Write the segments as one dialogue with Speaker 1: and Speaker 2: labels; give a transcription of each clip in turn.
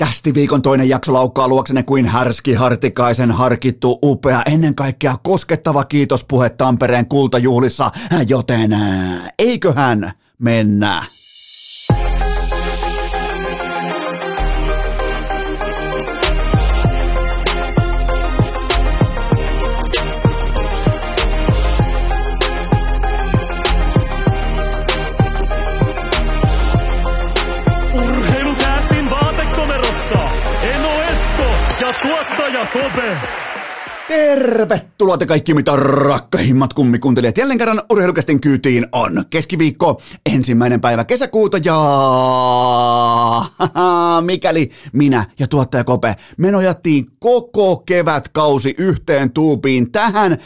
Speaker 1: Kästiviikon toinen jakso laukkaa luoksenne kuin härski hartikaisen harkittu, upea, ennen kaikkea koskettava kiitospuhe Tampereen kultajuhlissa, joten eiköhän mennä. Tervetuloa te kaikki mitä rakkahimmat kummikuuntelijat. Jälleen kerran urheilukästin kyytiin on keskiviikko, ensimmäinen päivä kesäkuuta ja mikäli minä ja tuottaja Kope menojattiin koko kevätkausi yhteen tuupiin tähän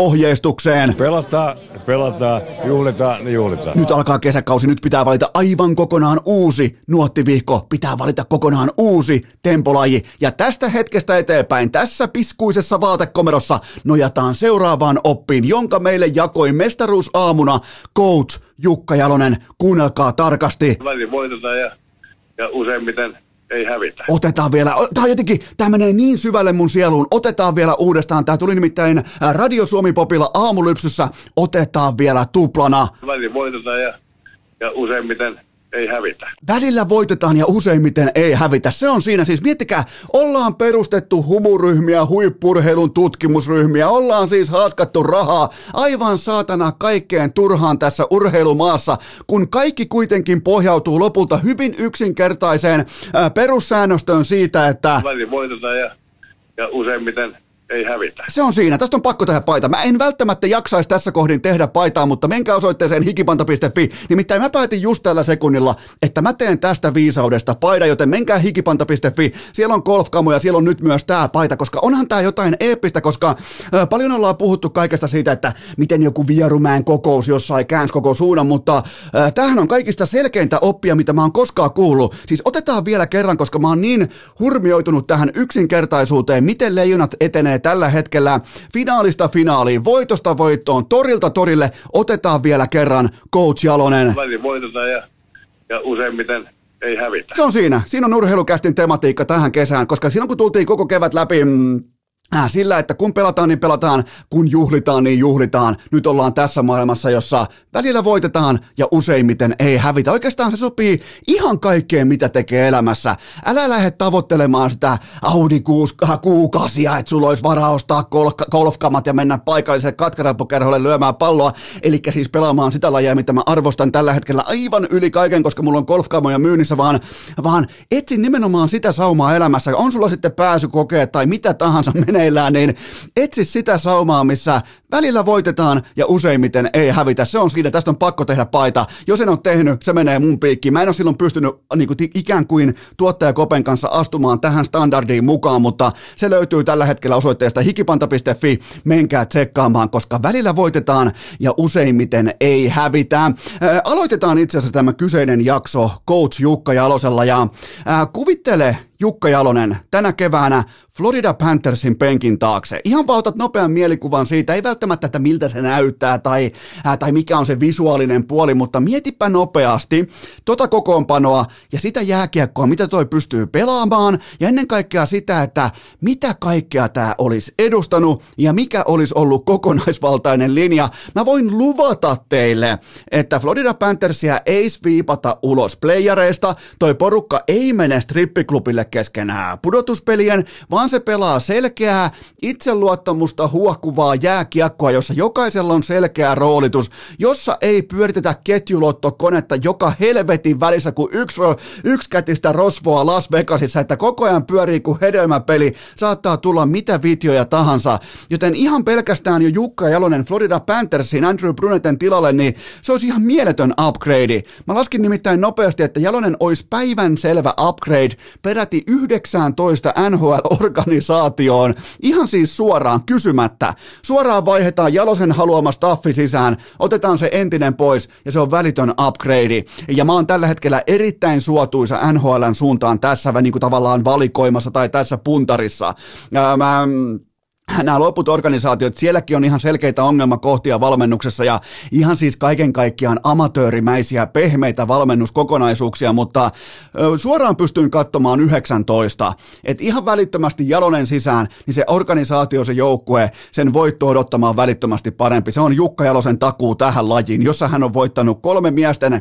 Speaker 1: perusohjeistukseen.
Speaker 2: Pelataan, pelataan, juhlitaan, niin juhlitaan.
Speaker 1: Nyt alkaa kesäkausi, nyt pitää valita aivan kokonaan uusi nuottiviikko, pitää valita kokonaan uusi tempolaji. Ja tästä hetkestä eteenpäin tässä piskuisessa vaatekomerossa nojataan seuraavaan oppiin, jonka meille jakoi mestaruusaamuna coach Jukka Jalonen. Kuunnelkaa tarkasti.
Speaker 3: Välillä voitetaan ja, ja useimmiten ei hävitä.
Speaker 1: Otetaan vielä, tämä jotenkin, tämä menee niin syvälle mun sieluun, otetaan vielä uudestaan, tämä tuli nimittäin Radio Suomi Popilla aamulypsyssä, otetaan vielä tuplana.
Speaker 3: Välillä voitetaan ja, ja useimmiten ei hävitä.
Speaker 1: Välillä voitetaan ja useimmiten ei hävitä. Se on siinä siis, miettikää, ollaan perustettu humuryhmiä, huippurheilun tutkimusryhmiä, ollaan siis haaskattu rahaa aivan saatana kaikkeen turhaan tässä urheilumaassa, kun kaikki kuitenkin pohjautuu lopulta hyvin yksinkertaiseen ää, perussäännöstöön siitä, että...
Speaker 3: Välillä voitetaan ja, ja useimmiten ei hävitä.
Speaker 1: Se on siinä. Tästä on pakko tehdä paita. Mä en välttämättä jaksaisi tässä kohdin tehdä paitaa, mutta menkää osoitteeseen hikipanta.fi. Nimittäin mä päätin just tällä sekunnilla, että mä teen tästä viisaudesta paida, joten menkää hikipanta.fi. Siellä on golfkamoja, siellä on nyt myös tää paita, koska onhan tää jotain eeppistä, koska ö, paljon ollaan puhuttu kaikesta siitä, että miten joku vierumään kokous jossain käänsi koko suunnan, mutta ö, tämähän on kaikista selkeintä oppia, mitä mä oon koskaan kuullut. Siis otetaan vielä kerran, koska mä oon niin hurmioitunut tähän yksinkertaisuuteen, miten leijonat etenee tällä hetkellä finaalista finaaliin, voitosta voittoon, torilta torille. Otetaan vielä kerran Coach Jalonen.
Speaker 3: Voitetaan ja, ja useimmiten ei hävitä.
Speaker 1: Se on siinä. Siinä on urheilukästin tematiikka tähän kesään, koska silloin kun tultiin koko kevät läpi, mm, sillä, että kun pelataan, niin pelataan, kun juhlitaan, niin juhlitaan. Nyt ollaan tässä maailmassa, jossa välillä voitetaan ja useimmiten ei hävitä. Oikeastaan se sopii ihan kaikkeen, mitä tekee elämässä. Älä lähde tavoittelemaan sitä Audi 6 kuukausia, että sulla olisi varaa ostaa golfkamat ja mennä paikalliselle katkarapokerholle lyömään palloa. Eli siis pelaamaan sitä lajia, mitä mä arvostan tällä hetkellä aivan yli kaiken, koska mulla on golfkamoja myynnissä, vaan, vaan etsin nimenomaan sitä saumaa elämässä. On sulla sitten pääsy kokea tai mitä tahansa menee meneillään, niin etsi sitä saumaa, missä välillä voitetaan ja useimmiten ei hävitä. Se on siinä, tästä on pakko tehdä paita. Jos en ole tehnyt, se menee mun piikkiin. Mä en ole silloin pystynyt niin kuin, ikään kuin tuottaja Kopen kanssa astumaan tähän standardiin mukaan, mutta se löytyy tällä hetkellä osoitteesta hikipanta.fi. Menkää tsekkaamaan, koska välillä voitetaan ja useimmiten ei hävitä. Ää, aloitetaan itse asiassa tämä kyseinen jakso Coach Jukka Jalosella ja ää, kuvittele Jukka Jalonen tänä keväänä Florida Panthersin penkin taakse. Ihan vautat nopean mielikuvan siitä, ei välttämättä, että miltä se näyttää tai, ää, tai mikä on se visuaalinen puoli, mutta mietipä nopeasti tota kokoonpanoa ja sitä jääkiekkoa, mitä toi pystyy pelaamaan ja ennen kaikkea sitä, että mitä kaikkea tämä olisi edustanut ja mikä olisi ollut kokonaisvaltainen linja. Mä voin luvata teille, että Florida Panthersia ei sviipata ulos playareista, toi porukka ei mene strippiklubille kesken pudotuspelien, vaan se pelaa selkeää, itseluottamusta huokuvaa jääkiekkoa, jossa jokaisella on selkeä roolitus, jossa ei pyöritetä ketjulottokonetta joka helvetin välissä kuin yksi, yksi kätistä rosvoa Las Vegasissa, että koko ajan pyörii kuin hedelmäpeli, saattaa tulla mitä videoja tahansa, joten ihan pelkästään jo Jukka Jalonen Florida Panthersin Andrew Brunetten tilalle, niin se olisi ihan mieletön upgrade. Mä laskin nimittäin nopeasti, että Jalonen olisi päivän selvä upgrade peräti 19 NHL-organisaatioon, ihan siis suoraan kysymättä. Suoraan vaihdetaan Jalosen haluama staffi sisään, otetaan se entinen pois ja se on välitön upgrade. Ja mä oon tällä hetkellä erittäin suotuisa NHLn suuntaan tässä niin kuin tavallaan valikoimassa tai tässä puntarissa. Ja mä, nämä loput organisaatiot, sielläkin on ihan selkeitä ongelmakohtia valmennuksessa ja ihan siis kaiken kaikkiaan amatöörimäisiä, pehmeitä valmennuskokonaisuuksia, mutta suoraan pystyn katsomaan 19, että ihan välittömästi Jalonen sisään, niin se organisaatio, se joukkue, sen voitto odottamaan välittömästi parempi. Se on Jukka Jalosen takuu tähän lajiin, jossa hän on voittanut kolme miesten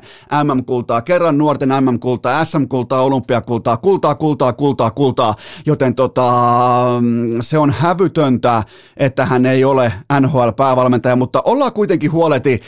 Speaker 1: MM-kultaa, kerran nuorten MM-kultaa, SM-kultaa, olympiakultaa, kultaa, kultaa, kultaa, kultaa, joten tota, se on hävytön myöntää, että hän ei ole NHL-päävalmentaja, mutta ollaan kuitenkin huoleti,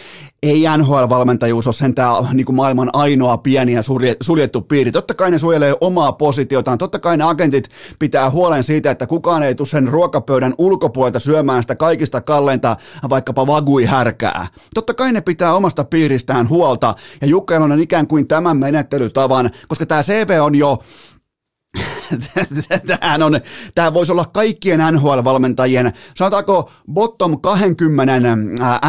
Speaker 1: ei NHL-valmentajuus ole sentään niin kuin maailman ainoa pieni ja suljettu piiri. Totta kai ne suojelee omaa positiotaan, totta kai ne agentit pitää huolen siitä, että kukaan ei tule sen ruokapöydän ulkopuolelta syömään sitä kaikista kalleinta vaikkapa vagui härkää. Totta kai ne pitää omasta piiristään huolta, ja Jukka on ikään kuin tämän menettelytavan, koska tämä CV on jo Tämähän on, tämä voisi olla kaikkien NHL-valmentajien, sanotaanko bottom 20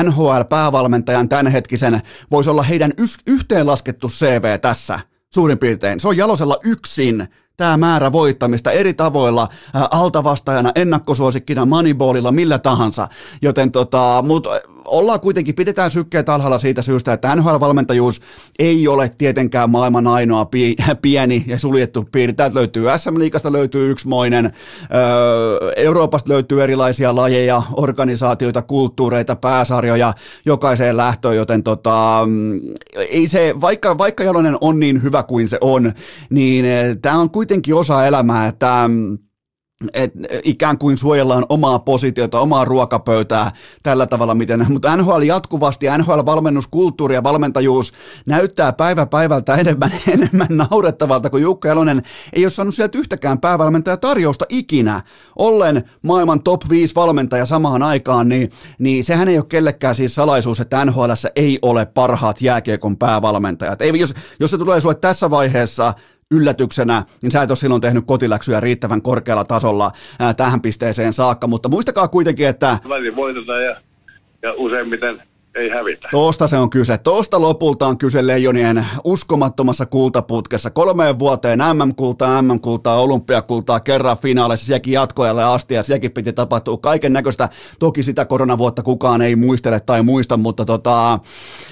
Speaker 1: NHL-päävalmentajan tämänhetkisen, voisi olla heidän yhteenlaskettu CV tässä suurin piirtein. Se on Jalosella yksin tämä määrä voittamista eri tavoilla, altavastajana, ennakkosuosikkina, moneyballilla, millä tahansa. Joten tota, mutta ollaan kuitenkin, pidetään sykkeet alhaalla siitä syystä, että NHL-valmentajuus ei ole tietenkään maailman ainoa pi- pieni ja suljettu piiri. Täältä löytyy SM-liikasta löytyy yksimoinen, öö, Euroopasta löytyy erilaisia lajeja, organisaatioita, kulttuureita, pääsarjoja jokaiseen lähtöön, joten tota, ei se, vaikka, vaikka Jalonen on niin hyvä kuin se on, niin tämä on kuitenkin osa elämää, että et ikään kuin suojellaan omaa positiota, omaa ruokapöytää tällä tavalla, miten, mutta NHL jatkuvasti, NHL-valmennuskulttuuri ja valmentajuus näyttää päivä päivältä enemmän, enemmän naurettavalta, kun Jukka Jalonen ei ole saanut sieltä yhtäkään päävalmentaja tarjousta ikinä, ollen maailman top 5 valmentaja samaan aikaan, niin, niin sehän ei ole kellekään siis salaisuus, että NHL ei ole parhaat jääkiekon päävalmentajat. Ei, jos, jos se tulee sulle tässä vaiheessa yllätyksenä, niin sä et ole silloin tehnyt kotiläksyjä riittävän korkealla tasolla tähän pisteeseen saakka, mutta muistakaa kuitenkin, että...
Speaker 3: Ja, ja useimmiten ei hävitä.
Speaker 1: Tuosta se on kyse. Tuosta lopulta on kyse Leijonien uskomattomassa kultaputkessa. Kolmeen vuoteen MM-kultaa, MM-kultaa, olympiakultaa, kerran finaaleissa, sielläkin jatkoajalle asti ja sielläkin piti tapahtua kaiken näköistä. Toki sitä koronavuotta kukaan ei muistele tai muista, mutta tota,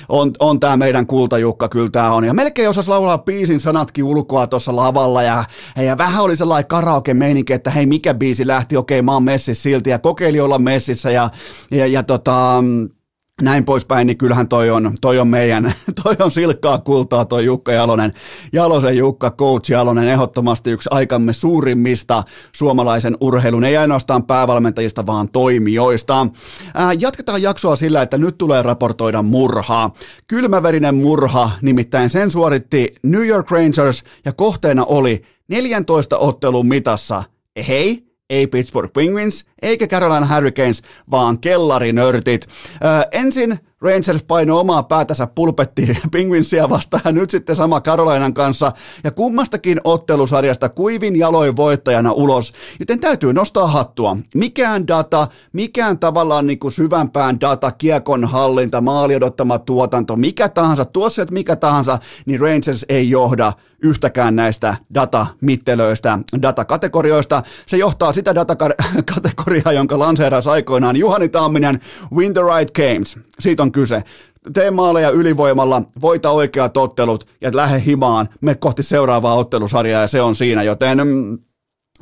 Speaker 1: on, on tämä meidän kultajukka, kyllä tämä on. Ja melkein osas laulaa biisin sanatkin ulkoa tuossa lavalla ja, ja vähän oli sellainen karaoke-meininki, että hei mikä biisi lähti, okei mä oon messissä silti ja kokeili olla messissä ja, ja, ja tota, näin poispäin, niin kyllähän toi on, toi on meidän, toi on silkkaa kultaa toi Jukka Jalonen, Jalosen Jukka, coach Jalonen, ehdottomasti yksi aikamme suurimmista suomalaisen urheilun, ei ainoastaan päävalmentajista, vaan toimijoista. Ää, jatketaan jaksoa sillä, että nyt tulee raportoida murhaa. Kylmäverinen murha, nimittäin sen suoritti New York Rangers ja kohteena oli 14 ottelun mitassa. Hei, ei Pittsburgh Penguins eikä Carolina Hurricanes, vaan kellarinörtit. Öö, ensin Rangers painoi omaa päätänsä pulpetti Penguinsia vastaan ja nyt sitten sama Carolinan kanssa ja kummastakin ottelusarjasta kuivin jaloin voittajana ulos, joten täytyy nostaa hattua. Mikään data, mikään tavallaan niin kuin syvämpään data, kiekon hallinta, maali odottama tuotanto, mikä tahansa, tuossa mikä tahansa, niin Rangers ei johda yhtäkään näistä datamittelöistä, datakategorioista. Se johtaa sitä datakategoriaa, jonka lanseerasi aikoinaan Juhani Tamminen, Win the Right Games. Siitä on kyse. Tee maaleja ylivoimalla, voita oikeat ottelut ja lähde himaan, me kohti seuraavaa ottelusarjaa ja se on siinä, joten mm,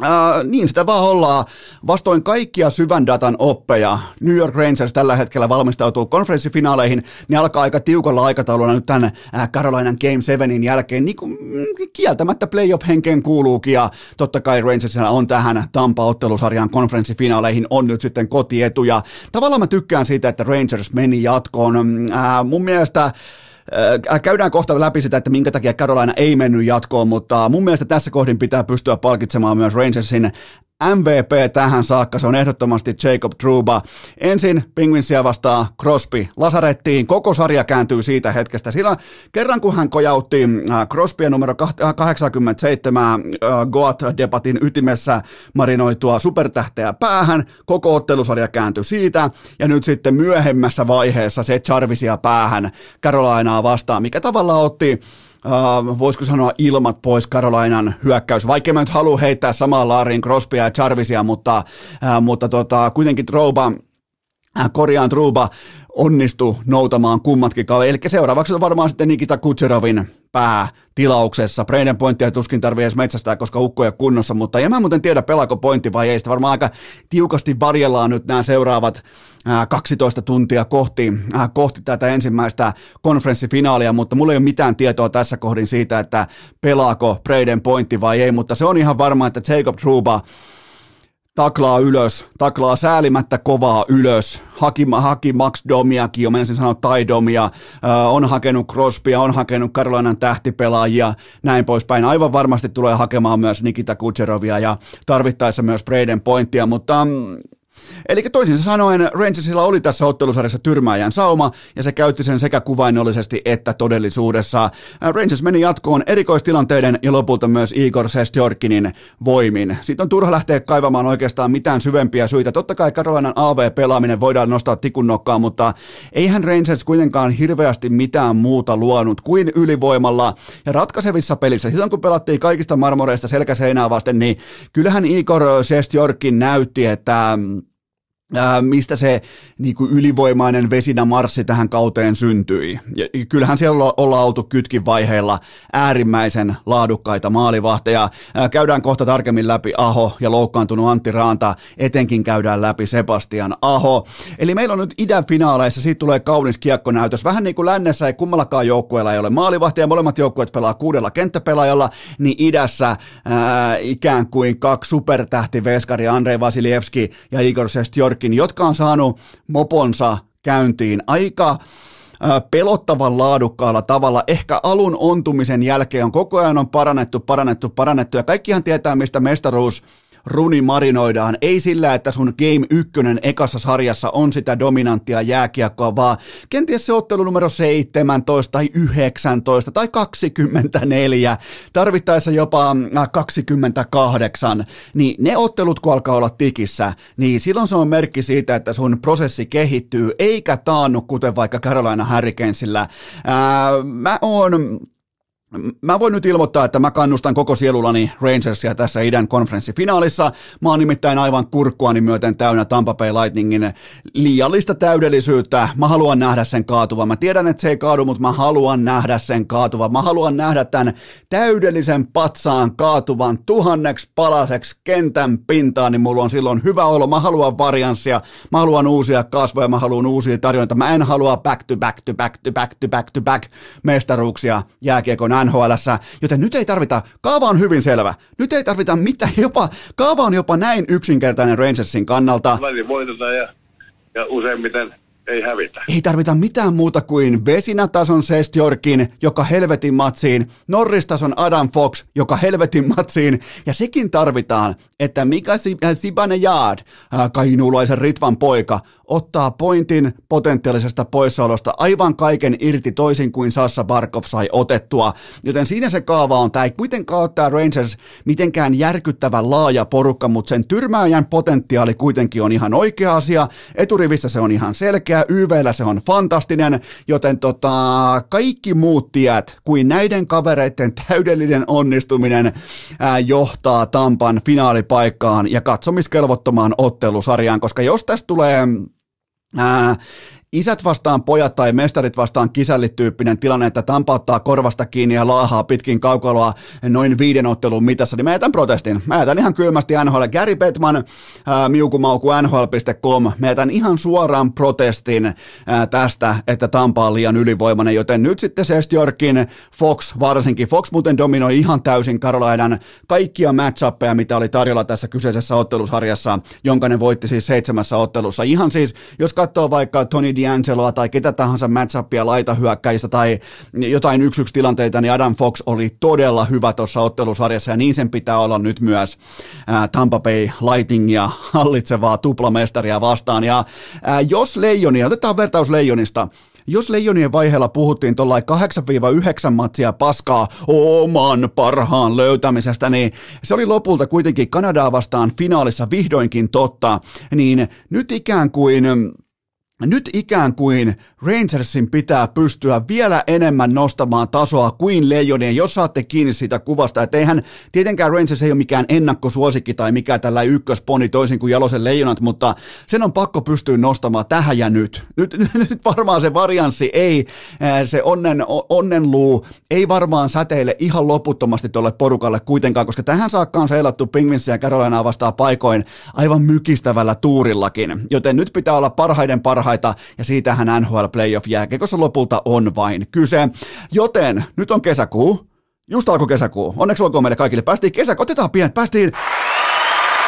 Speaker 1: Äh, niin sitä vaan ollaan. Vastoin kaikkia syvän datan oppeja, New York Rangers tällä hetkellä valmistautuu konferenssifinaaleihin, niin alkaa aika tiukalla aikataululla nyt tämän äh, Carolinan Game 7 jälkeen, niin kuin mm, kieltämättä playoff-henkeen kuuluukin, ja totta kai Rangersilla on tähän Tampa-ottelusarjan konferenssifinaaleihin on nyt sitten kotietu, ja tavallaan mä tykkään siitä, että Rangers meni jatkoon. Äh, mun mielestä Käydään kohta läpi sitä, että minkä takia Carolina ei mennyt jatkoon, mutta mun mielestä tässä kohdin pitää pystyä palkitsemaan myös Rangersin MVP tähän saakka, se on ehdottomasti Jacob Truba. Ensin Penguinsia vastaa Crosby Lasarettiin, koko sarja kääntyy siitä hetkestä. Sillä kerran kun hän kojautti äh, Crosbya numero 87 äh, Goat-debatin ytimessä marinoitua supertähteä päähän, koko ottelusarja kääntyi siitä, ja nyt sitten myöhemmässä vaiheessa se Charvisia päähän Carolinaa vastaan, mikä tavallaan otti Uh, voisiko sanoa ilmat pois Carolinan hyökkäys, vaikka mä nyt halua heittää samaa laariin Crosbya ja Jarvisia, mutta, uh, mutta tota, kuitenkin Trouba korjaan Truba onnistu noutamaan kummatkin kaverit. Eli seuraavaksi on varmaan sitten Nikita Kutserovin päätilauksessa. Braden pointtia tuskin tarvii edes metsästää, koska ukko ei kunnossa, mutta en mä muuten tiedä, pelaako pointti vai ei. Sitä varmaan aika tiukasti varjellaan nyt nämä seuraavat 12 tuntia kohti, kohti tätä ensimmäistä konferenssifinaalia, mutta mulla ei ole mitään tietoa tässä kohdin siitä, että pelaako Braden pointti vai ei, mutta se on ihan varma, että Jacob Truba taklaa ylös, taklaa säälimättä kovaa ylös, haki, haki Max Domiakin jo, menisin sanoa Tai Domia, äh, on hakenut Crosbya, on hakenut Karolainen tähtipelaajia, näin poispäin. Aivan varmasti tulee hakemaan myös Nikita Kutserovia ja tarvittaessa myös Braden Pointtia, mutta mm, Eli toisin sanoen Rangersilla oli tässä ottelusarjassa tyrmääjän sauma, ja se käytti sen sekä kuvainnollisesti että todellisuudessa. Rangers meni jatkoon erikoistilanteiden ja lopulta myös Igor Sestjorkinin voimin. Sitten on turha lähteä kaivamaan oikeastaan mitään syvempiä syitä. Totta kai Carolinan AV-pelaaminen voidaan nostaa tikun nokkaan, mutta eihän Rangers kuitenkaan hirveästi mitään muuta luonut kuin ylivoimalla. Ja ratkaisevissa pelissä, silloin kun pelattiin kaikista marmoreista selkäseinää vasten, niin kyllähän Igor Sestjorkin näytti, että Ää, mistä se niin kuin ylivoimainen vesinä marssi tähän kauteen syntyi. Ja kyllähän siellä ollaan oltu kytkin vaiheilla äärimmäisen laadukkaita maalivahteja. Ää, käydään kohta tarkemmin läpi Aho ja loukkaantunut Antti Raanta, etenkin käydään läpi Sebastian Aho. Eli meillä on nyt idän finaaleissa, siitä tulee kaunis kiekkonäytös. Vähän niin kuin lännessä ei kummallakaan joukkueella ei ole maalivahtia, molemmat joukkueet pelaa kuudella kenttäpelaajalla, niin idässä ää, ikään kuin kaksi supertähtiveskari, Andrei Vasilievski ja Igor Sestjork Yorkin, jotka on saanut moponsa käyntiin aika pelottavan laadukkaalla tavalla. Ehkä alun ontumisen jälkeen on koko ajan on parannettu, parannettu, parannettu ja kaikkihan tietää, mistä mestaruus runi marinoidaan. Ei sillä, että sun Game 1 ekassa sarjassa on sitä dominanttia jääkiekkoa, vaan kenties se ottelu numero 17 tai 19 tai 24, tarvittaessa jopa 28, niin ne ottelut, kun alkaa olla tikissä, niin silloin se on merkki siitä, että sun prosessi kehittyy, eikä taannu, kuten vaikka Carolina Hurricanesillä. Ää, mä oon Mä voin nyt ilmoittaa, että mä kannustan koko sielulani Rangersia tässä idän konferenssifinaalissa. Mä oon nimittäin aivan kurkkuani myöten täynnä Tampa Bay Lightningin liiallista täydellisyyttä. Mä haluan nähdä sen kaatuvan. Mä tiedän, että se ei kaadu, mutta mä haluan nähdä sen kaatuvan. Mä haluan nähdä tämän täydellisen patsaan kaatuvan tuhanneksi palaseksi kentän pintaan, niin mulla on silloin hyvä olo. Mä haluan varianssia, mä haluan uusia kasvoja, mä haluan uusia tarjonta. Mä en halua back to back to back to back to back to back mestaruuksia jääkiekon nhl joten nyt ei tarvita, kaava on hyvin selvä, nyt ei tarvita mitään, jopa, kaava on jopa näin yksinkertainen Rangersin kannalta.
Speaker 3: Välillä voitetaan ja, ja useimmiten ei hävitä.
Speaker 1: Ei tarvita mitään muuta kuin vesinätason Sestjorkin, joka helvetin matsiin, Norristason Adam Fox, joka helvetin matsiin, ja sekin tarvitaan, että Mika Sibane Yard, kainuulaisen Ritvan poika, ottaa pointin potentiaalisesta poissaolosta aivan kaiken irti toisin kuin Sassa Barkov sai otettua. Joten siinä se kaava on. Tämä ei kuitenkaan ole tämä Rangers mitenkään järkyttävä laaja porukka, mutta sen tyrmääjän potentiaali kuitenkin on ihan oikea asia. Eturivissä se on ihan selkeä, YVllä se on fantastinen, joten tota, kaikki muut tiet kuin näiden kavereiden täydellinen onnistuminen ää, johtaa Tampan finaalipaikkaan ja katsomiskelvottomaan ottelusarjaan, koska jos tästä tulee ää, isät vastaan pojat tai mestarit vastaan kisällityyppinen tilanne, että Tampa ottaa korvasta kiinni ja laahaa pitkin kaukaloa noin viiden ottelun mitassa, niin mä jätän protestin. Mä jätän ihan kylmästi NHL. Gary Bettman, ää, miukumauku NHL.com, mä jätän ihan suoraan protestin ää, tästä, että Tampa on liian ylivoimainen, joten nyt sitten Sestjorkin, Fox varsinkin. Fox muuten dominoi ihan täysin Carolinan kaikkia matchappeja, mitä oli tarjolla tässä kyseisessä ottelusarjassa, jonka ne voitti siis seitsemässä ottelussa. Ihan siis, jos katsoo vaikka Tony D'Angeloa tai ketä tahansa matchupia laitahyökkäistä tai jotain yksi yksi tilanteita, niin Adam Fox oli todella hyvä tuossa ottelusarjassa ja niin sen pitää olla nyt myös Tampa Bay Lightningia hallitsevaa tuplamestaria vastaan. Ja jos Leijoni, otetaan vertaus Leijonista, jos Leijonien vaiheella puhuttiin tuollain 8-9 matsia paskaa oman parhaan löytämisestä, niin se oli lopulta kuitenkin Kanadaa vastaan finaalissa vihdoinkin totta, niin nyt ikään kuin nyt ikään kuin Rangersin pitää pystyä vielä enemmän nostamaan tasoa kuin Leijonien, jos saatte kiinni siitä kuvasta, että eihän tietenkään Rangers ei ole mikään ennakkosuosikki tai mikä tällä ykkösponi toisin kuin Jalosen Leijonat, mutta sen on pakko pystyä nostamaan tähän ja nyt. Nyt, nyt varmaan se varianssi ei, se onnen, onnenluu ei varmaan säteile ihan loputtomasti tuolle porukalle kuitenkaan, koska tähän saakka on seilattu Pingvinsia ja Carolinaa vastaan paikoin aivan mykistävällä tuurillakin, joten nyt pitää olla parhaiden parhaiden parhaita, ja siitähän NHL Playoff-jääkekossa lopulta on vain kyse. Joten nyt on kesäkuu, just alkoi kesäkuu. Onneksi olkoon meille kaikille. Päästiin kesä, otetaan pienet, päästiin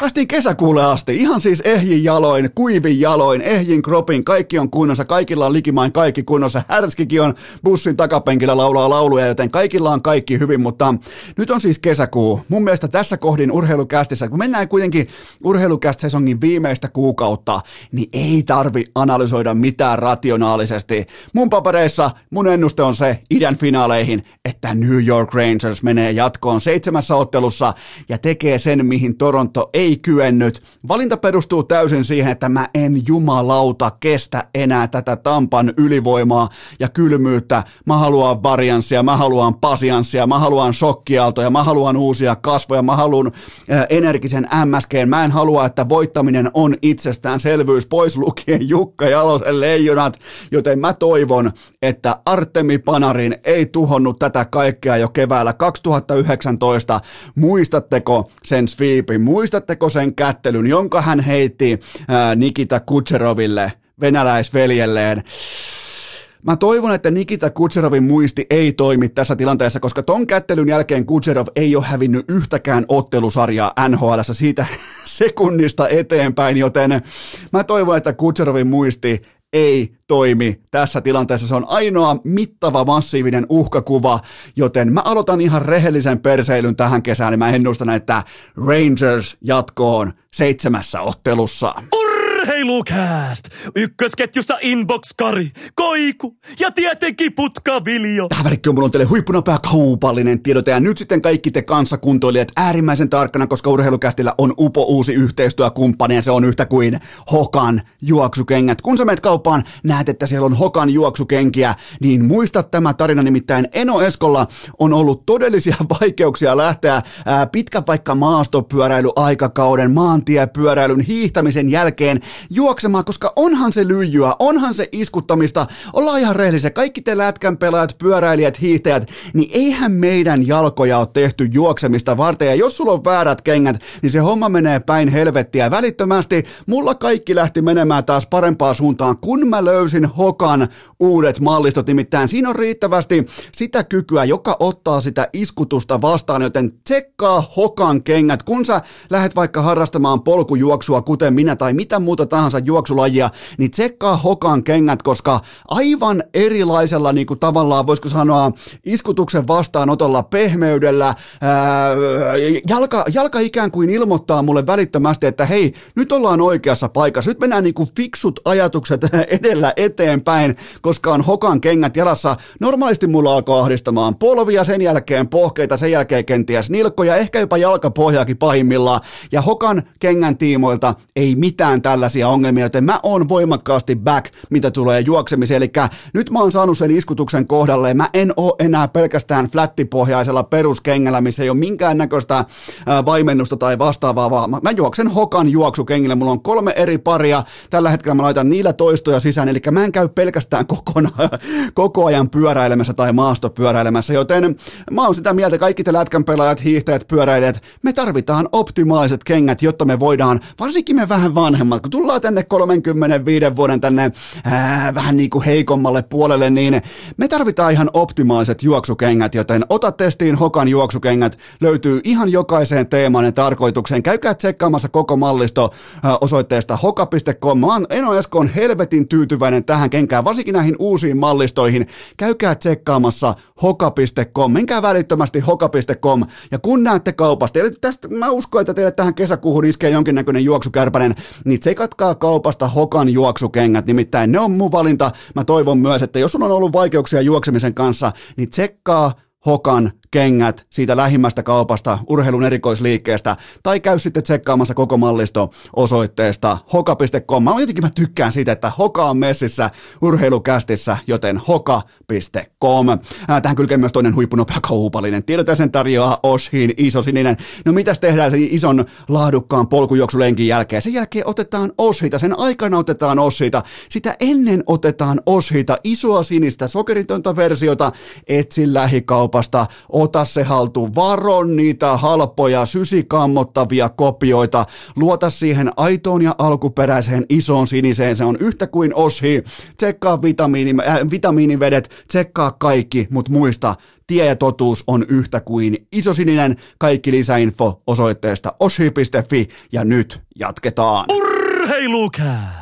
Speaker 1: Päästiin kesäkuulle asti, ihan siis ehjin jaloin, kuivin jaloin, ehjin kropin, kaikki on kunnossa, kaikilla on likimain kaikki kunnossa, härskikin on bussin takapenkillä laulaa lauluja, joten kaikilla on kaikki hyvin, mutta nyt on siis kesäkuu. Mun mielestä tässä kohdin urheilukästissä, kun mennään kuitenkin urheilukäst-sesongin viimeistä kuukautta, niin ei tarvi analysoida mitään rationaalisesti. Mun papereissa mun ennuste on se idän finaaleihin, että New York Rangers menee jatkoon seitsemässä ottelussa ja tekee sen, mihin Toronto ei ei kyennyt. Valinta perustuu täysin siihen, että mä en jumalauta kestä enää tätä Tampan ylivoimaa ja kylmyyttä. Mä haluan varianssia, mä haluan pasianssia, mä haluan shokkiaaltoja, mä haluan uusia kasvoja, mä haluan äh, energisen MSG. Mä en halua, että voittaminen on itsestäänselvyys pois lukien Jukka Jalosen leijonat, joten mä toivon, että Artemi Panarin ei tuhonnut tätä kaikkea jo keväällä 2019. Muistatteko sen sweepin? Muistatteko muistatteko sen kättelyn, jonka hän heitti Nikita Kutseroville, venäläisveljelleen. Mä toivon, että Nikita Kutserovin muisti ei toimi tässä tilanteessa, koska ton kättelyn jälkeen Kutserov ei ole hävinnyt yhtäkään ottelusarjaa NHL siitä sekunnista eteenpäin, joten mä toivon, että Kutserovin muisti ei toimi tässä tilanteessa. Se on ainoa mittava massiivinen uhkakuva, joten mä aloitan ihan rehellisen perseilyn tähän kesään, niin mä ennustan, että Rangers jatkoon seitsemässä ottelussa.
Speaker 2: Urheilukääst! Ykkösketjussa Inbox-Kari, Koiku ja tietenkin Putkaviljo.
Speaker 1: Tähän välikköön mulla on teille huippunopea kaupallinen tiedote ja nyt sitten kaikki te kanssakuntoilijat äärimmäisen tarkkana, koska urheilukästillä on upo uusi yhteistyökumppani ja se on yhtä kuin Hokan juoksukengät. Kun sä menet kauppaan, näet, että siellä on Hokan juoksukenkiä, niin muista tämä tarina nimittäin Eno Eskolla on ollut todellisia vaikeuksia lähteä ää, pitkän vaikka maastopyöräilyaikakauden, maantiepyöräilyn, hiihtämisen jälkeen juoksemaan, koska onhan se lyijyä, onhan se iskuttamista. Ollaan ihan rehellisiä, kaikki te lätkän pelaajat, pyöräilijät, hiihtäjät, niin eihän meidän jalkoja ole tehty juoksemista varten. Ja jos sulla on väärät kengät, niin se homma menee päin helvettiä. Välittömästi mulla kaikki lähti menemään taas parempaan suuntaan, kun mä löysin Hokan uudet mallistot. Nimittäin siinä on riittävästi sitä kykyä, joka ottaa sitä iskutusta vastaan, joten tsekkaa Hokan kengät. Kun sä lähdet vaikka harrastamaan polkujuoksua, kuten minä tai mitä muuta tahansa juoksulajia, niin tsekkaa Hokan kengät, koska aivan erilaisella niin kuin tavallaan, voisiko sanoa, iskutuksen vastaanotolla, pehmeydellä, ää, jalka, jalka ikään kuin ilmoittaa mulle välittömästi, että hei, nyt ollaan oikeassa paikassa, nyt mennään niin kuin fiksut ajatukset edellä eteenpäin, koska on Hokan kengät jalassa. Normaalisti mulla alkaa ahdistamaan polvia, sen jälkeen pohkeita, sen jälkeen kenties nilkkoja, ehkä jopa jalkapohjaakin pahimmillaan, ja Hokan kengän tiimoilta ei mitään tällaisia tällaisia ongelmia, joten mä oon voimakkaasti back, mitä tulee juoksemiseen. Eli nyt mä oon saanut sen iskutuksen kohdalle. Mä en oo enää pelkästään flättipohjaisella peruskengällä, missä ei ole minkäännäköistä vaimennusta tai vastaavaa, vaan mä juoksen hokan juoksukengillä. Mulla on kolme eri paria. Tällä hetkellä mä laitan niillä toistoja sisään, eli mä en käy pelkästään kokonaan, koko ajan pyöräilemässä tai maastopyöräilemässä, joten mä oon sitä mieltä, kaikki te lätkän pelaajat, hiihtäjät, pyöräilijät, me tarvitaan optimaaliset kengät, jotta me voidaan, varsinkin me vähän vanhemmat, kun tullaan tänne 35 vuoden tänne ää, vähän niin kuin heikommalle puolelle, niin me tarvitaan ihan optimaaliset juoksukengät, joten ota testiin Hokan juoksukengät, löytyy ihan jokaiseen teemaan ja tarkoitukseen. Käykää tsekkaamassa koko mallisto ää, osoitteesta hoka.com. Mä oon Eno Esko on helvetin tyytyväinen tähän kenkään, varsinkin näihin uusiin mallistoihin. Käykää tsekkaamassa hoka.com, menkää välittömästi hoka.com ja kun näette kaupasta, eli tästä mä uskon, että teille tähän kesäkuuhun iskee jonkinnäköinen juoksukärpänen, niin tsekatkaa kaupasta Hokan juoksukengät, nimittäin ne on mun valinta. Mä toivon myös, että jos sulla on ollut vaikeuksia juoksemisen kanssa, niin tsekkaa Hokan kengät siitä lähimmästä kaupasta, urheilun erikoisliikkeestä, tai käy sitten tsekkaamassa koko mallisto osoitteesta hoka.com. Mä jotenkin mä tykkään siitä, että Hoka on messissä urheilukästissä, joten hoka.com. Tähän kylkee myös toinen huippunopea kaupallinen. Tiedot sen tarjoaa Oshin iso sininen. No mitäs tehdään sen ison laadukkaan polkujuoksulenkin jälkeen? Sen jälkeen otetaan Oshita, sen aikana otetaan Oshita, sitä ennen otetaan Oshita, isoa sinistä sokeritonta versiota, etsi lähikaupasta, ota se haltuun, varon niitä halpoja, sysikammottavia kopioita, luota siihen aitoon ja alkuperäiseen isoon siniseen, se on yhtä kuin Oshi, tsekkaa vitamiini, äh, vitamiinivedet, tsekkaa kaikki, mutta muista, tie ja totuus on yhtä kuin isosininen. Kaikki lisäinfo osoitteesta oshi.fi ja nyt jatketaan.
Speaker 2: Urheilukää!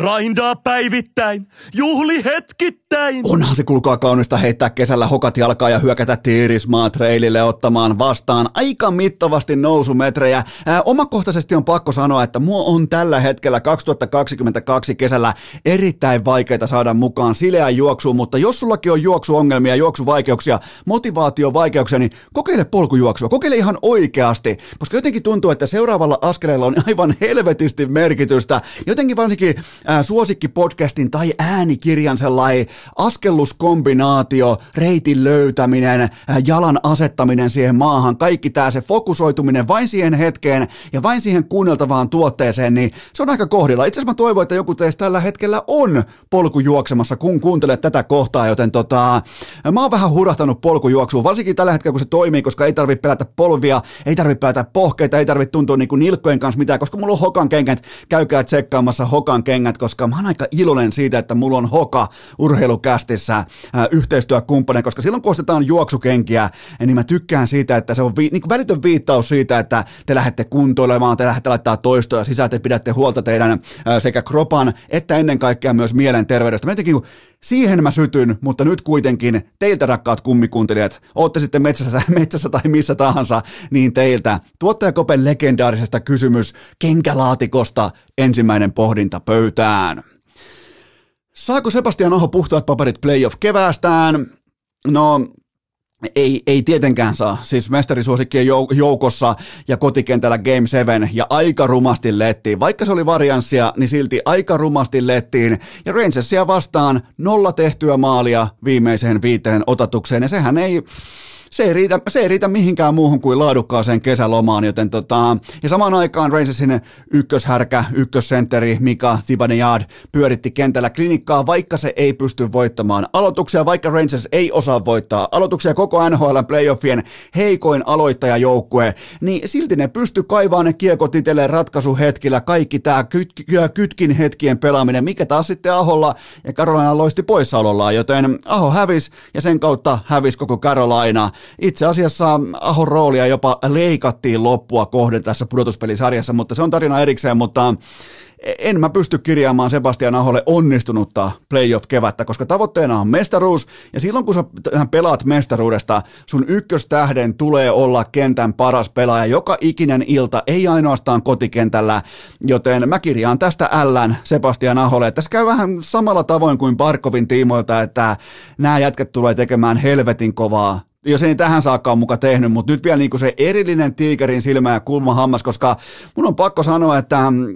Speaker 2: Grindaa päivittäin, juhli hetkittäin.
Speaker 1: Onhan se kulkaa kaunista heittää kesällä hokat jalkaa ja hyökätä Tiirismaa treilille ottamaan vastaan aika mittavasti nousumetrejä. Ää, omakohtaisesti on pakko sanoa, että mua on tällä hetkellä 2022 kesällä erittäin vaikeita saada mukaan sileä juoksuun, mutta jos sullakin on juoksuongelmia, juoksuvaikeuksia, motivaatiovaikeuksia, niin kokeile polkujuoksua, kokeile ihan oikeasti, koska jotenkin tuntuu, että seuraavalla askeleella on aivan helvetisti merkitystä. Jotenkin varsinkin äh, suosikkipodcastin tai äänikirjan sellainen askelluskombinaatio, reitin löytäminen, äh, jalan asettaminen siihen maahan, kaikki tämä se fokusoituminen vain siihen hetkeen ja vain siihen kuunneltavaan tuotteeseen, niin se on aika kohdilla. Itse asiassa mä toivon, että joku teistä tällä hetkellä on polkujuoksemassa, kun kuuntelet tätä kohtaa, joten tota, mä oon vähän hurahtanut polkujuoksuun, varsinkin tällä hetkellä, kun se toimii, koska ei tarvitse pelätä polvia, ei tarvitse pelätä pohkeita, ei tarvitse tuntua niin kuin nilkkojen kanssa mitään, koska mulla on hokan kengät, käykää tsekkaamassa hokan kengät, koska mä oon aika iloinen siitä, että mulla on Hoka urheilukästissä äh, yhteistyökumppani, koska silloin kun ostetaan juoksukenkiä, niin mä tykkään siitä, että se on vi- niin välitön viittaus siitä, että te lähdette kuntoilemaan, te lähdette laittaa toistoja sisään, te pidätte huolta teidän äh, sekä kropan että ennen kaikkea myös mielenterveydestä. Mä jotenkin Siihen mä sytyn, mutta nyt kuitenkin teiltä rakkaat kummikuuntelijat, ootte sitten metsässä, metsässä tai missä tahansa, niin teiltä tuottajakopen legendaarisesta kysymys kenkälaatikosta ensimmäinen pohdinta pöytään. Saako Sebastian Aho puhtaat paperit playoff keväästään? No, ei, ei tietenkään saa. Siis mestarisuosikkien joukossa ja kotikentällä Game 7 ja aika rumasti lettiin. Vaikka se oli varianssia, niin silti aika rumasti lettiin. Ja Rangersia vastaan nolla tehtyä maalia viimeiseen viiteen otatukseen. Ja sehän ei se ei riitä, se ei riitä mihinkään muuhun kuin laadukkaaseen kesälomaan, joten tota, ja samaan aikaan Rangersin ykköshärkä, ykkössentteri Mika Zibanejad pyöritti kentällä klinikkaa, vaikka se ei pysty voittamaan aloituksia, vaikka Rangers ei osaa voittaa aloituksia koko NHL playoffien heikoin aloittajajoukkue, niin silti ne pysty kaivaamaan ne kiekot itselleen ratkaisuhetkillä, kaikki tämä kyt, kytkin hetkien pelaaminen, mikä taas sitten Aholla ja Carolina loisti poissaolollaan, joten Aho hävisi ja sen kautta hävisi koko Carolina. Itse asiassa Ahon roolia jopa leikattiin loppua kohden tässä pudotuspelisarjassa, mutta se on tarina erikseen, mutta en mä pysty kirjaamaan Sebastian Aholle onnistunutta playoff-kevättä, koska tavoitteena on mestaruus, ja silloin kun sä pelaat mestaruudesta, sun ykköstähden tulee olla kentän paras pelaaja joka ikinen ilta, ei ainoastaan kotikentällä, joten mä kirjaan tästä ällän Sebastian Aholle. Tässä käy vähän samalla tavoin kuin Barkovin tiimoilta, että nämä jätket tulee tekemään helvetin kovaa jos ei tähän saakka ole muka tehnyt, mutta nyt vielä niin kuin se erillinen tiikerin silmä ja kulma hammas, koska mun on pakko sanoa, että mm,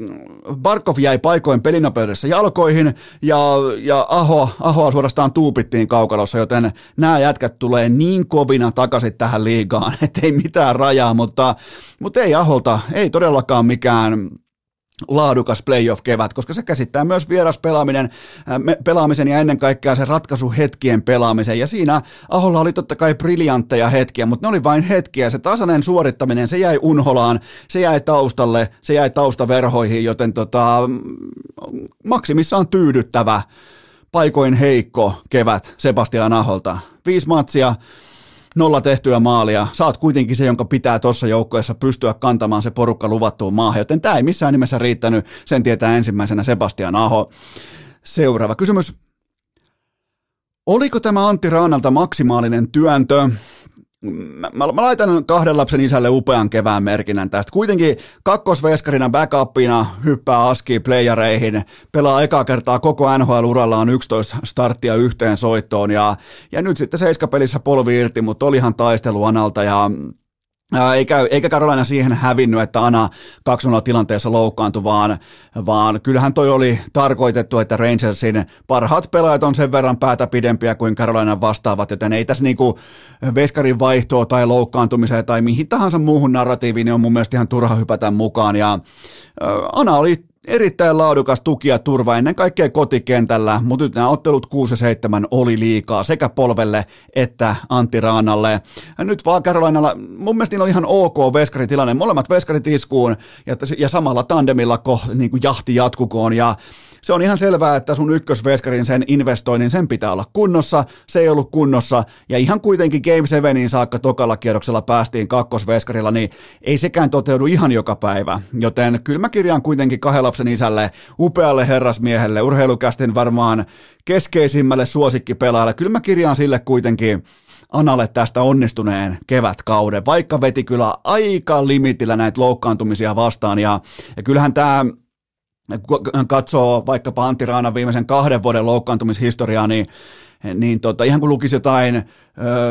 Speaker 1: Barkov jäi paikoin pelinopeudessa jalkoihin ja, ja Aho, Ahoa suorastaan tuupittiin kaukalossa, joten nämä jätkät tulee niin kovina takaisin tähän liigaan, ettei mitään rajaa, mutta, mutta ei Aholta, ei todellakaan mikään laadukas playoff-kevät, koska se käsittää myös vieraspelaaminen, äh, pelaamisen ja ennen kaikkea se ratkaisuhetkien pelaamisen. Ja siinä Aholla oli totta kai briljantteja hetkiä, mutta ne oli vain hetkiä. Se tasainen suorittaminen, se jäi unholaan, se jäi taustalle, se jäi taustaverhoihin, joten tota, maksimissaan tyydyttävä, paikoin heikko kevät Sebastian Aholta. Viisi matsia, nolla tehtyä maalia. Sä oot kuitenkin se, jonka pitää tuossa joukkoessa pystyä kantamaan se porukka luvattuun maahan, joten tämä ei missään nimessä riittänyt. Sen tietää ensimmäisenä Sebastian Aho. Seuraava kysymys. Oliko tämä Antti Raanalta maksimaalinen työntö? Mä, mä, mä laitan kahden lapsen isälle upean kevään merkinnän tästä. Kuitenkin kakkosveskarina backupina hyppää aski playereihin, pelaa ekaa kertaa koko NHL-uralla on 11 starttia yhteen soittoon ja, ja nyt sitten seiskapelissä polvi irti, mutta olihan taistelu analta ja eikä, eikä Carolina siihen hävinnyt, että Ana 2 tilanteessa loukkaantui, vaan, vaan kyllähän toi oli tarkoitettu, että Rangersin parhaat pelaajat on sen verran päätä pidempiä kuin Carolina vastaavat, joten ei tässä niinku veskarin vaihtoa tai loukkaantumiseen tai mihin tahansa muuhun narratiiviin, niin on mun mielestä ihan turha hypätä mukaan. Ja Ana oli erittäin laadukas tuki ja turva ennen kaikkea kotikentällä, mutta nyt nämä ottelut 6 ja 7 oli liikaa sekä polvelle että Antti Raanalle. Ja nyt vaan Carolinalla, mun mielestä niillä on ihan ok veskaritilanne, molemmat veskarit iskuun ja, ja samalla tandemilla ko, niin kuin jahti jatkukoon ja se on ihan selvää, että sun ykkösveskarin sen investoinnin sen pitää olla kunnossa, se ei ollut kunnossa, ja ihan kuitenkin Game 7 saakka tokalla kierroksella päästiin kakkosveskarilla, niin ei sekään toteudu ihan joka päivä, joten kyllä mä kirjaan kuitenkin kahden lapsen isälle, upealle herrasmiehelle, urheilukästin varmaan keskeisimmälle suosikkipelaajalle, kyllä mä kirjaan sille kuitenkin Analle tästä onnistuneen kevätkauden, vaikka veti kyllä aika limitillä näitä loukkaantumisia vastaan, ja, ja kyllähän tämä katsoo vaikkapa Antti Raanan viimeisen kahden vuoden loukkaantumishistoriaa, niin niin tota, ihan kun lukisi jotain ö,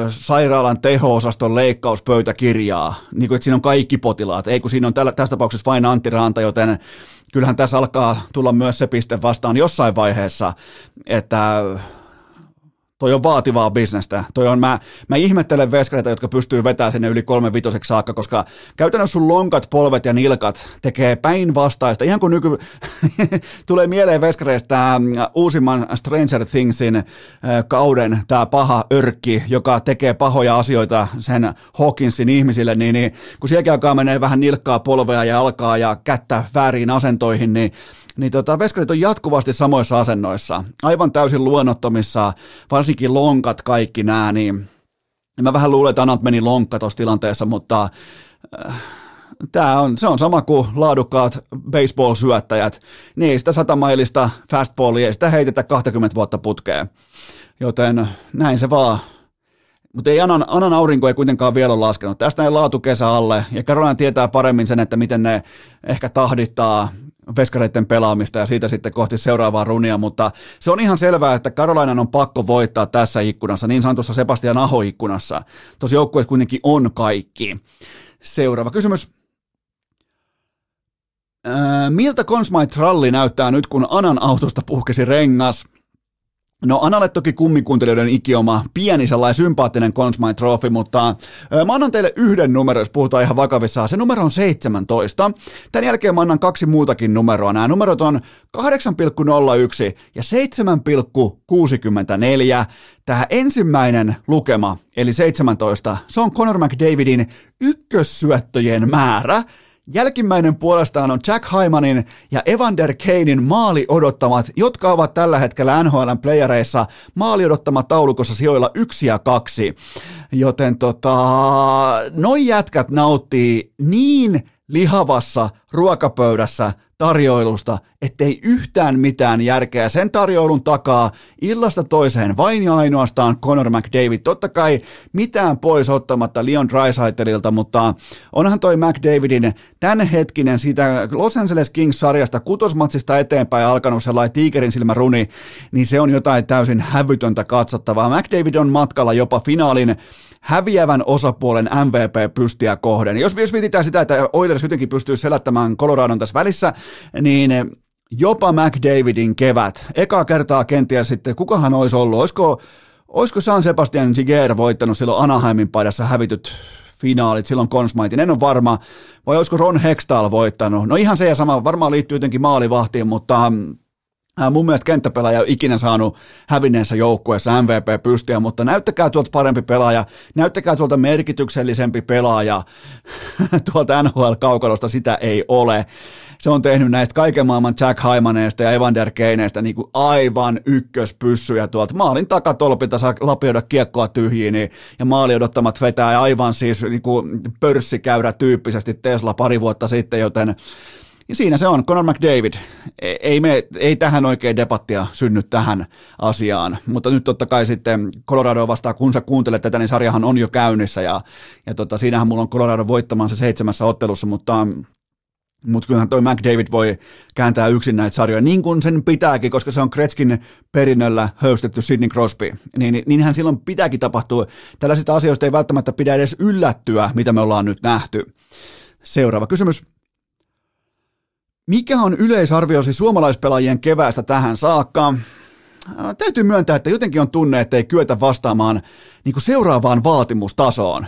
Speaker 1: sairaalan teho-osaston leikkauspöytäkirjaa, niin kuin, että siinä on kaikki potilaat, ei kun siinä on tällä, tässä tapauksessa vain Antti Ranta, joten kyllähän tässä alkaa tulla myös se piste vastaan jossain vaiheessa, että Toi on vaativaa bisnestä. Toi on, mä, mä ihmettelen veskareita, jotka pystyy vetämään sinne yli kolme vitoseksi saakka, koska käytännössä sun lonkat, polvet ja nilkat tekee päinvastaista. Ihan kun nyky... tulee mieleen veskareista mm, uusimman Stranger Thingsin kauden tämä paha örkki, joka tekee pahoja asioita sen Hawkinsin ihmisille, niin, niin kun sielläkin alkaa menee vähän nilkkaa, polvea ja alkaa ja kättä väärin asentoihin, niin niin tota, veskarit on jatkuvasti samoissa asennoissa, aivan täysin luonnottomissa, varsinkin lonkat kaikki nämä, niin mä vähän luulen, että Anant meni lonkka tuossa tilanteessa, mutta äh, Tämä on, se on sama kuin laadukkaat baseball-syöttäjät. Niin sitä satamailista fastballia, ei sitä heitetä 20 vuotta putkeen. Joten näin se vaan. Mutta ei Anan, Anan aurinko ei kuitenkaan vielä ole laskenut. Tästä ei laatu kesä alle, ja Carolina tietää paremmin sen, että miten ne ehkä tahdittaa veskareiden pelaamista ja siitä sitten kohti seuraavaa runia, mutta se on ihan selvää, että Karolainan on pakko voittaa tässä ikkunassa, niin sanotussa Sebastian Aho-ikkunassa. Tuossa joukkueessa kuitenkin on kaikki. Seuraava kysymys. miltä Consmite Ralli näyttää nyt, kun Anan autosta puhkesi rengas? No Analle toki kummikuuntelijoiden ikioma, pieni sellainen sympaattinen Consmite Trophy, mutta mä annan teille yhden numero, jos puhutaan ihan vakavissaan. Se numero on 17. Tämän jälkeen mä annan kaksi muutakin numeroa. Nämä numerot on 8,01 ja 7,64. Tämä ensimmäinen lukema, eli 17, se on Conor McDavidin ykkössyöttöjen määrä – Jälkimmäinen puolestaan on Jack Hymanin ja Evander Kanein maali odottamat, jotka ovat tällä hetkellä NHLn playereissa maali odottamat taulukossa sijoilla yksi ja kaksi. Joten tota, noi jätkät nauttii niin lihavassa ruokapöydässä tarjoilusta, ettei yhtään mitään järkeä sen tarjoilun takaa illasta toiseen vain ja ainoastaan Conor McDavid. Totta kai mitään pois ottamatta Leon Dreisaitelilta, mutta onhan toi McDavidin tämänhetkinen siitä Los Angeles Kings-sarjasta kutosmatsista eteenpäin alkanut sellainen tiikerin silmä runi, niin se on jotain täysin hävytöntä katsottavaa. McDavid on matkalla jopa finaalin häviävän osapuolen MVP-pystiä kohden. Jos, jos mietitään sitä, että Oilers jotenkin pystyy selättämään Coloradon tässä välissä, niin jopa McDavidin kevät, eka kertaa kenties sitten, kukahan olisi ollut, olisiko, olisiko San Sebastian Giger voittanut silloin Anaheimin paidassa hävityt finaalit silloin Consmaitin, en ole varma, vai olisiko Ron Hextall voittanut, no ihan se ja sama, varmaan liittyy jotenkin maalivahtiin, mutta Mun mielestä kenttäpelaaja ei ikinä saanut hävinneensä joukkueessa MVP pystiä, mutta näyttäkää tuolta parempi pelaaja, näyttäkää tuolta merkityksellisempi pelaaja. Tuolta NHL-kaukalosta, sitä ei ole. Se on tehnyt näistä kaiken maailman Jack Hymaneista ja Evander Keineistä niin kuin aivan ykköspyssyjä tuolta. Maalin takatolpilta saa lapioida kiekkoa tyhjiin niin, ja maali odottamat vetää aivan siis niin kuin pörssikäyrä tyyppisesti Tesla pari vuotta sitten, joten Ja siinä se on, Conor McDavid. E, ei, me, ei tähän oikein debattia synny tähän asiaan, mutta nyt totta kai sitten Colorado vastaan, kun sä kuuntelet tätä, niin sarjahan on jo käynnissä ja, ja tota, siinähän mulla on Colorado voittamaan se seitsemässä ottelussa, mutta mutta kyllähän toi McDavid voi kääntää yksin näitä sarjoja, niin kuin sen pitääkin, koska se on Kretskin perinnöllä höystetty Sidney Crosby. Niin, niin, niinhän silloin pitääkin tapahtua. Tällaisista asioista ei välttämättä pidä edes yllättyä, mitä me ollaan nyt nähty. Seuraava kysymys. Mikä on yleisarviosi suomalaispelaajien keväästä tähän saakka? Täytyy myöntää, että jotenkin on tunne, että ei kyetä vastaamaan niin seuraavaan vaatimustasoon.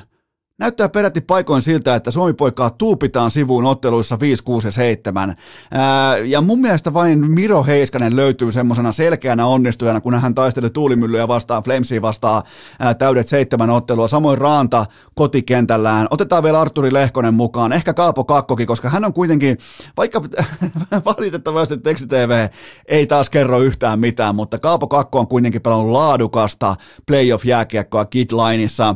Speaker 1: Näyttää peräti paikoin siltä, että Suomi-poikaa tuupitaan sivuun otteluissa 5, 6 ja 7. Ää, ja mun mielestä vain Miro Heiskanen löytyy semmoisena selkeänä onnistujana, kun hän taisteli tuulimyllyä vastaan, Flamesia vastaan ää, täydet seitsemän ottelua. Samoin Raanta kotikentällään. Otetaan vielä Arturi Lehkonen mukaan, ehkä Kaapo Kakkokin, koska hän on kuitenkin, vaikka valitettavasti TV ei taas kerro yhtään mitään, mutta Kaapo Kakko on kuitenkin pelannut laadukasta playoff-jääkiekkoa Kidlineissa.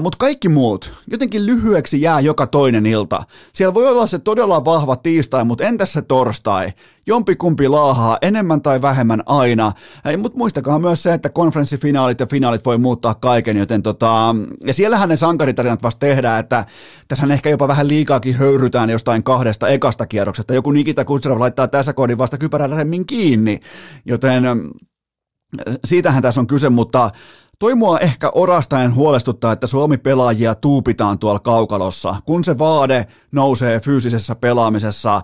Speaker 1: Mutta kaikki muut muut. Jotenkin lyhyeksi jää joka toinen ilta. Siellä voi olla se todella vahva tiistai, mutta entäs se torstai? Jompikumpi laahaa enemmän tai vähemmän aina. Mutta muistakaa myös se, että konferenssifinaalit ja finaalit voi muuttaa kaiken, joten tota, ja siellähän ne sankaritarinat vasta tehdään, että tässä ehkä jopa vähän liikaakin höyrytään jostain kahdesta ekasta kierroksesta. Joku Nikita Kutserov laittaa tässä koodin vasta kypärän kiinni, joten siitähän tässä on kyse, mutta Toi mua ehkä orastaen huolestuttaa, että Suomi-pelaajia tuupitaan tuolla kaukalossa. Kun se vaade nousee fyysisessä pelaamisessa,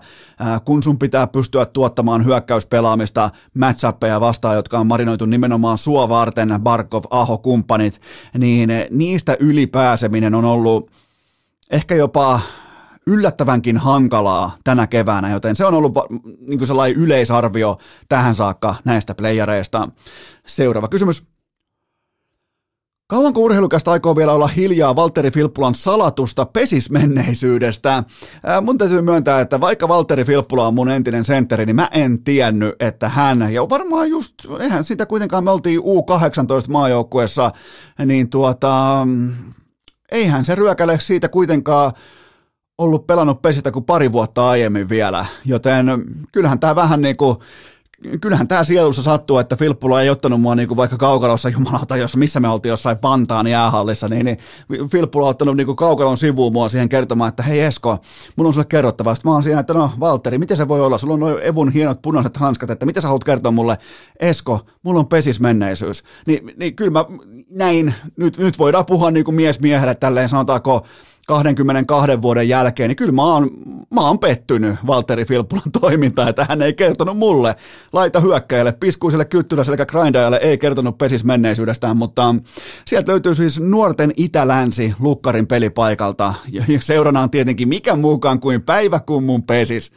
Speaker 1: kun sun pitää pystyä tuottamaan hyökkäyspelaamista, matchappeja vastaan, jotka on marinoitu nimenomaan sua varten, Barkov, Aho, kumppanit, niin niistä ylipääseminen on ollut ehkä jopa yllättävänkin hankalaa tänä keväänä, joten se on ollut niin kuin sellainen yleisarvio tähän saakka näistä playereista. Seuraava kysymys. Kauanko urheilukästä aikoo vielä olla hiljaa Valtteri Filppulan salatusta pesismenneisyydestä? Ää, mun täytyy myöntää, että vaikka Valtteri Filppula on mun entinen sentteri, niin mä en tiennyt, että hän, ja varmaan just, eihän sitä kuitenkaan, me oltiin U18 maajoukkuessa, niin tuota, eihän se ryökäle siitä kuitenkaan ollut pelannut pesistä kuin pari vuotta aiemmin vielä, joten kyllähän tämä vähän niin kuin kyllähän tämä sielussa sattuu, että Filppula ei ottanut mua niinku vaikka kaukalossa jumalauta, jossa missä me oltiin jossain Vantaan jäähallissa, niin, niin Filppula on ottanut niinku kaukalon sivuun mua siihen kertomaan, että hei Esko, mun on sulle kerrottavaa. Sitten mä oon siinä, että no Valtteri, miten se voi olla? Sulla on noin Evun hienot punaiset hanskat, että mitä sä haluat kertoa mulle? Esko, mulla on pesismenneisyys. Ni, niin kyllä mä näin, nyt, nyt voidaan puhua niinku mies miehelle tälleen sanotaanko 22 vuoden jälkeen, niin kyllä mä oon, mä oon pettynyt Valtteri Filppulan toimintaan, että hän ei kertonut mulle laita hyökkäjälle, piskuiselle kyttyläiselle sekä grindajalle ei kertonut pesis menneisyydestään, mutta sieltä löytyy siis nuorten itä-länsi Lukkarin pelipaikalta, ja seurana on tietenkin mikä muukaan kuin Päiväkummun pesis.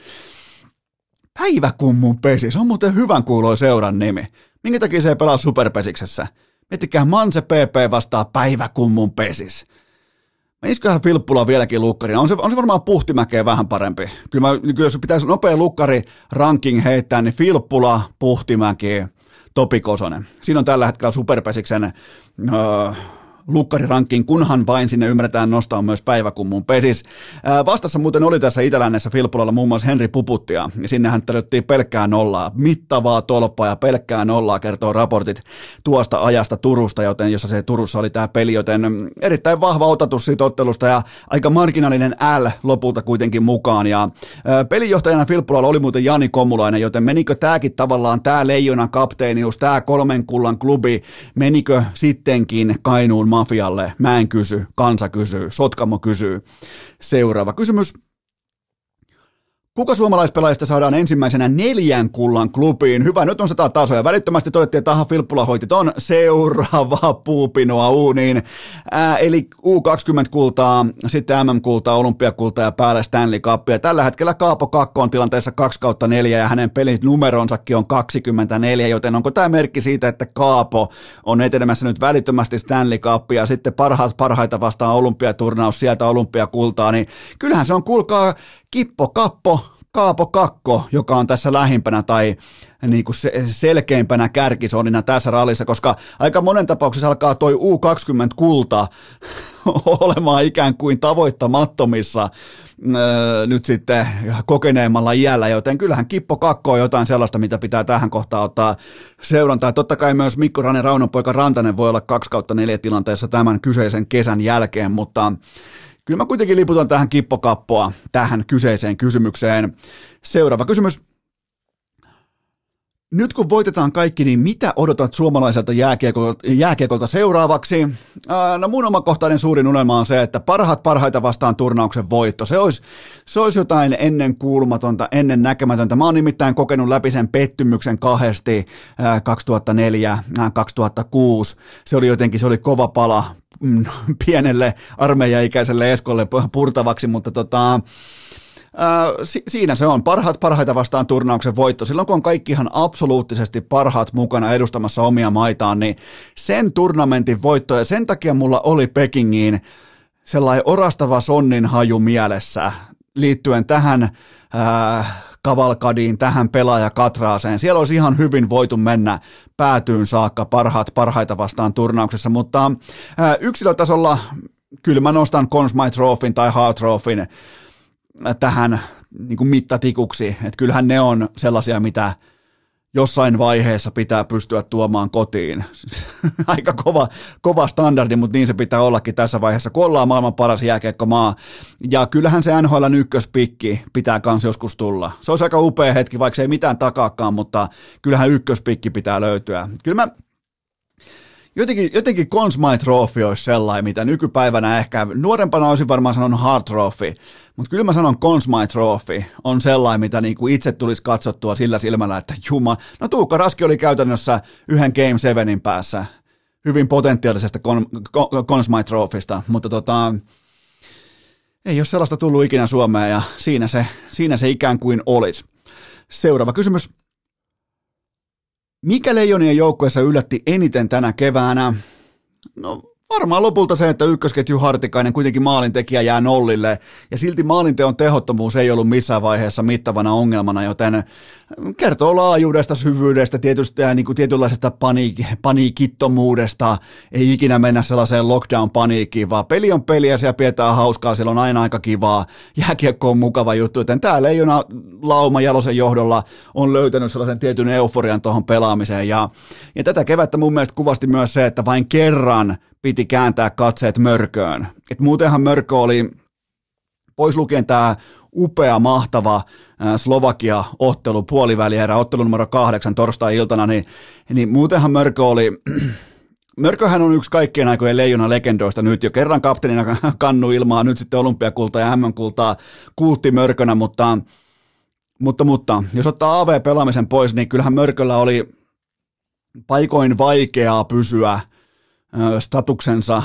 Speaker 1: Päiväkummun pesis, on muuten hyvän kuuloi seuran nimi. Minkä takia se ei pelaa superpesiksessä? Miettikää Manse PP vastaa Päiväkummun pesis. Menisiköhän Filppula vieläkin lukkariin? On se, on se varmaan puhtimäkeä vähän parempi. Kyllä mä, jos pitäisi nopea lukkari ranking heittää, niin Filppula, puhtimäki, Topi Kosonen. Siinä on tällä hetkellä Superpesiksen öö, lukkarirankin, kunhan vain sinne ymmärretään nostaa myös päiväkummun pesis. Vastassa muuten oli tässä Itälännessä Filppulalla muun muassa Henri Puputtia, ja sinne hän tarjottiin pelkkää nollaa, mittavaa tolppaa ja pelkkää nollaa kertoo raportit tuosta ajasta Turusta, joten jossa se Turussa oli tämä peli, joten erittäin vahva otatus siitä ottelusta ja aika marginaalinen L lopulta kuitenkin mukaan, ja pelijohtajana Filppulalla oli muuten Jani Komulainen, joten menikö tämäkin tavallaan tämä leijonan kapteenius, tämä kolmen kullan klubi, menikö sittenkin Kainuun mafialle? Mä en kysy, kansa kysyy, Sotkamo kysyy. Seuraava kysymys. Kuka suomalaispelaajista saadaan ensimmäisenä neljän kullan klubiin? Hyvä, nyt on sata tasoja. Välittömästi todettiin, että aha, Filppula hoiti ton seuraava puupinoa uuniin. Ää, eli U20-kultaa, sitten MM-kultaa, olympiakultaa ja päälle Stanley Cupia. Tällä hetkellä Kaapo Kakko on tilanteessa 2 kautta 4 ja hänen pelinumeronsakin on 24, joten onko tämä merkki siitä, että Kaapo on etenemässä nyt välittömästi Stanley Cupia, sitten parhaat parhaita vastaan olympiaturnaus, sieltä olympiakultaa, niin kyllähän se on, kuulkaa, Kippo Kappo, Kaapo Kakko, joka on tässä lähimpänä tai niin kuin selkeimpänä kärkisonina tässä rallissa, koska aika monen tapauksessa alkaa toi U20-kulta olemaan ikään kuin tavoittamattomissa öö, nyt sitten kokeneemmalla iällä, joten kyllähän Kippo Kakko on jotain sellaista, mitä pitää tähän kohtaan ottaa seurantaa. Totta kai myös Mikko Ranen Raunon poika Rantanen voi olla 2 kautta 4 tilanteessa tämän kyseisen kesän jälkeen, mutta kyllä mä kuitenkin liputan tähän kippokappoa tähän kyseiseen kysymykseen. Seuraava kysymys nyt kun voitetaan kaikki, niin mitä odotat suomalaiselta jääkiekolta, jääkiekolta seuraavaksi? No mun omakohtainen suurin unelma on se, että parhaat parhaita vastaan turnauksen voitto. Se olisi, se olisi jotain ennen kuulumatonta, ennen näkemätöntä. Mä oon nimittäin kokenut läpi sen pettymyksen kahdesti ää, 2004, ää, 2006. Se oli jotenkin, se oli kova pala mm, pienelle armeijaikäiselle Eskolle purtavaksi, mutta tota, si- siinä se on. Parhaat parhaita vastaan turnauksen voitto. Silloin kun on kaikki ihan absoluuttisesti parhaat mukana edustamassa omia maitaan, niin sen turnamentin voitto, ja sen takia mulla oli Pekingiin sellainen orastava sonnin haju mielessä liittyen tähän äh, kavalkadiin, tähän pelaajakatraaseen. Siellä olisi ihan hyvin voitu mennä päätyyn saakka parhaat parhaita vastaan turnauksessa, mutta äh, yksilötasolla kyllä mä nostan Consmite tai Hard tähän niin kuin mittatikuksi, että kyllähän ne on sellaisia, mitä jossain vaiheessa pitää pystyä tuomaan kotiin. Aika kova, kova standardi, mutta niin se pitää ollakin tässä vaiheessa, kun ollaan maailman paras jääkiekkomaa. Ja kyllähän se NHL ykköspikki pitää kans joskus tulla. Se olisi aika upea hetki, vaikka se ei mitään takaakaan, mutta kyllähän ykköspikki pitää löytyä. Kyllä mä jotenkin, jotenkin Consmite Trophy olisi sellainen, mitä nykypäivänä ehkä, nuorempana olisin varmaan sanonut Hard Trophy, mutta kyllä mä sanon Consmite Trophy on sellainen, mitä niinku itse tulisi katsottua sillä silmällä, että juma, no Tuukka Raski oli käytännössä yhden Game 7 päässä hyvin potentiaalisesta Consmite Trophysta, mutta tota, ei ole sellaista tullut ikinä Suomeen ja siinä se, siinä se ikään kuin olisi. Seuraava kysymys. Mikä Leijonien joukkueessa yllätti eniten tänä keväänä? No Varmaan lopulta se, että ykkösketju Hartikainen kuitenkin maalintekijä jää nollille, ja silti maalinteon tehottomuus ei ollut missään vaiheessa mittavana ongelmana, joten kertoo laajuudesta, syvyydestä, tietysti ja niin kuin tietynlaisesta paniik- paniikittomuudesta, ei ikinä mennä sellaiseen lockdown-paniikkiin, vaan peli on peli ja siellä pidetään hauskaa, siellä on aina aika kivaa, jääkiekko on mukava juttu, joten tämä Leijona Lauma Jalosen johdolla. On löytänyt sellaisen tietyn euforian tuohon pelaamiseen, ja, ja tätä kevättä mun mielestä kuvasti myös se, että vain kerran piti kääntää katseet mörköön. Et muutenhan mörkö oli, pois lukien tämä upea, mahtava Slovakia-ottelu, puolivälierä, ottelu numero kahdeksan torstai-iltana, niin, niin muutenhan mörkö oli, Mörköhän on yksi kaikkien aikojen leijona legendoista nyt jo. Kerran kapteenina kannu ilmaa, nyt sitten olympiakulta ja MM-kultaa kultti Mörkönä, mutta, mutta, mutta jos ottaa AV-pelaamisen pois, niin kyllähän Mörköllä oli paikoin vaikeaa pysyä – statuksensa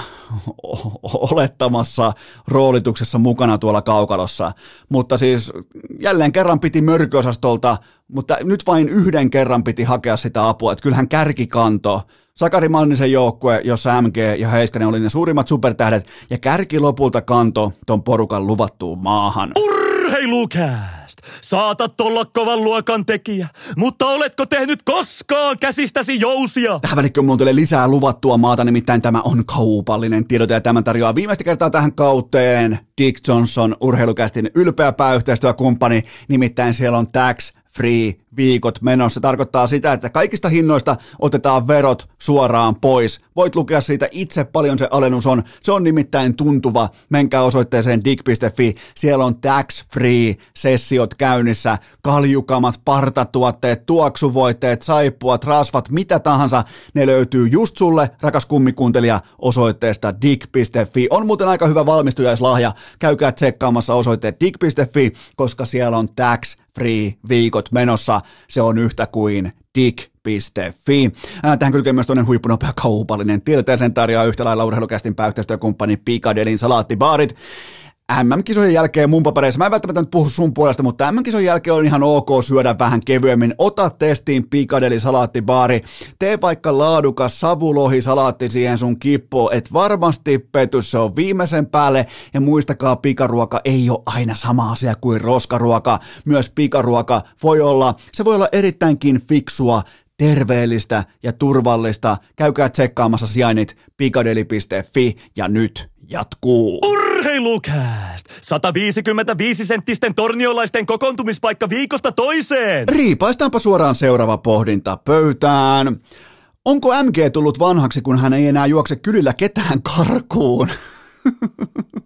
Speaker 1: olettamassa roolituksessa mukana tuolla kaukalossa. Mutta siis jälleen kerran piti mörköosastolta, mutta nyt vain yhden kerran piti hakea sitä apua. Että kyllähän kärkikanto, Sakari Mannisen joukkue, jossa MG ja Heiskanen oli ne suurimmat supertähdet, ja kärki lopulta kanto ton porukan luvattuun maahan.
Speaker 2: Urheilukää! Saatat olla kovan luokan tekijä, mutta oletko tehnyt koskaan käsistäsi jousia?
Speaker 1: Tähän välikköön mulla lisää luvattua maata, nimittäin tämä on kaupallinen tiedote ja tämän tarjoaa viimeistä kertaa tähän kauteen Dick Johnson, urheilukästin ylpeä pääyhteistyökumppani, nimittäin siellä on Tax Free viikot menossa. Se tarkoittaa sitä, että kaikista hinnoista otetaan verot suoraan pois. Voit lukea siitä itse paljon se alennus on. Se on nimittäin tuntuva. Menkää osoitteeseen dig.fi. Siellä on tax-free sessiot käynnissä. Kaljukamat, partatuotteet, tuoksuvoitteet, saippuat, rasvat, mitä tahansa. Ne löytyy just sulle, rakas kummikuuntelija, osoitteesta dig.fi. On muuten aika hyvä valmistujaislahja. Käykää tsekkaamassa osoitteet dig.fi, koska siellä on tax free viikot menossa se on yhtä kuin dig.fi. Tähän kylkee myös toinen huippunopea kaupallinen tiedote, sen tarjoaa yhtä lailla urheilukästin pääyhteistyökumppani Picadellin salaattibaarit. MM-kisojen jälkeen mun papereissa, mä en välttämättä nyt puhu sun puolesta, mutta MM-kisojen jälkeen on ihan ok syödä vähän kevyemmin. Ota testiin Pikadeli salaattibaari, tee vaikka laadukas savulohi salaatti siihen sun kippo, et varmasti pety, se on viimeisen päälle. Ja muistakaa, pikaruoka ei ole aina sama asia kuin roskaruoka. Myös pikaruoka voi olla, se voi olla erittäinkin fiksua, terveellistä ja turvallista. Käykää tsekkaamassa sijainnit pikadeli.fi ja nyt jatkuu.
Speaker 2: Urra! Urheilukääst! 155 senttisten torniolaisten kokoontumispaikka viikosta toiseen!
Speaker 1: Riipaistaanpa suoraan seuraava pohdinta pöytään. Onko MG tullut vanhaksi, kun hän ei enää juokse kylillä ketään karkuun?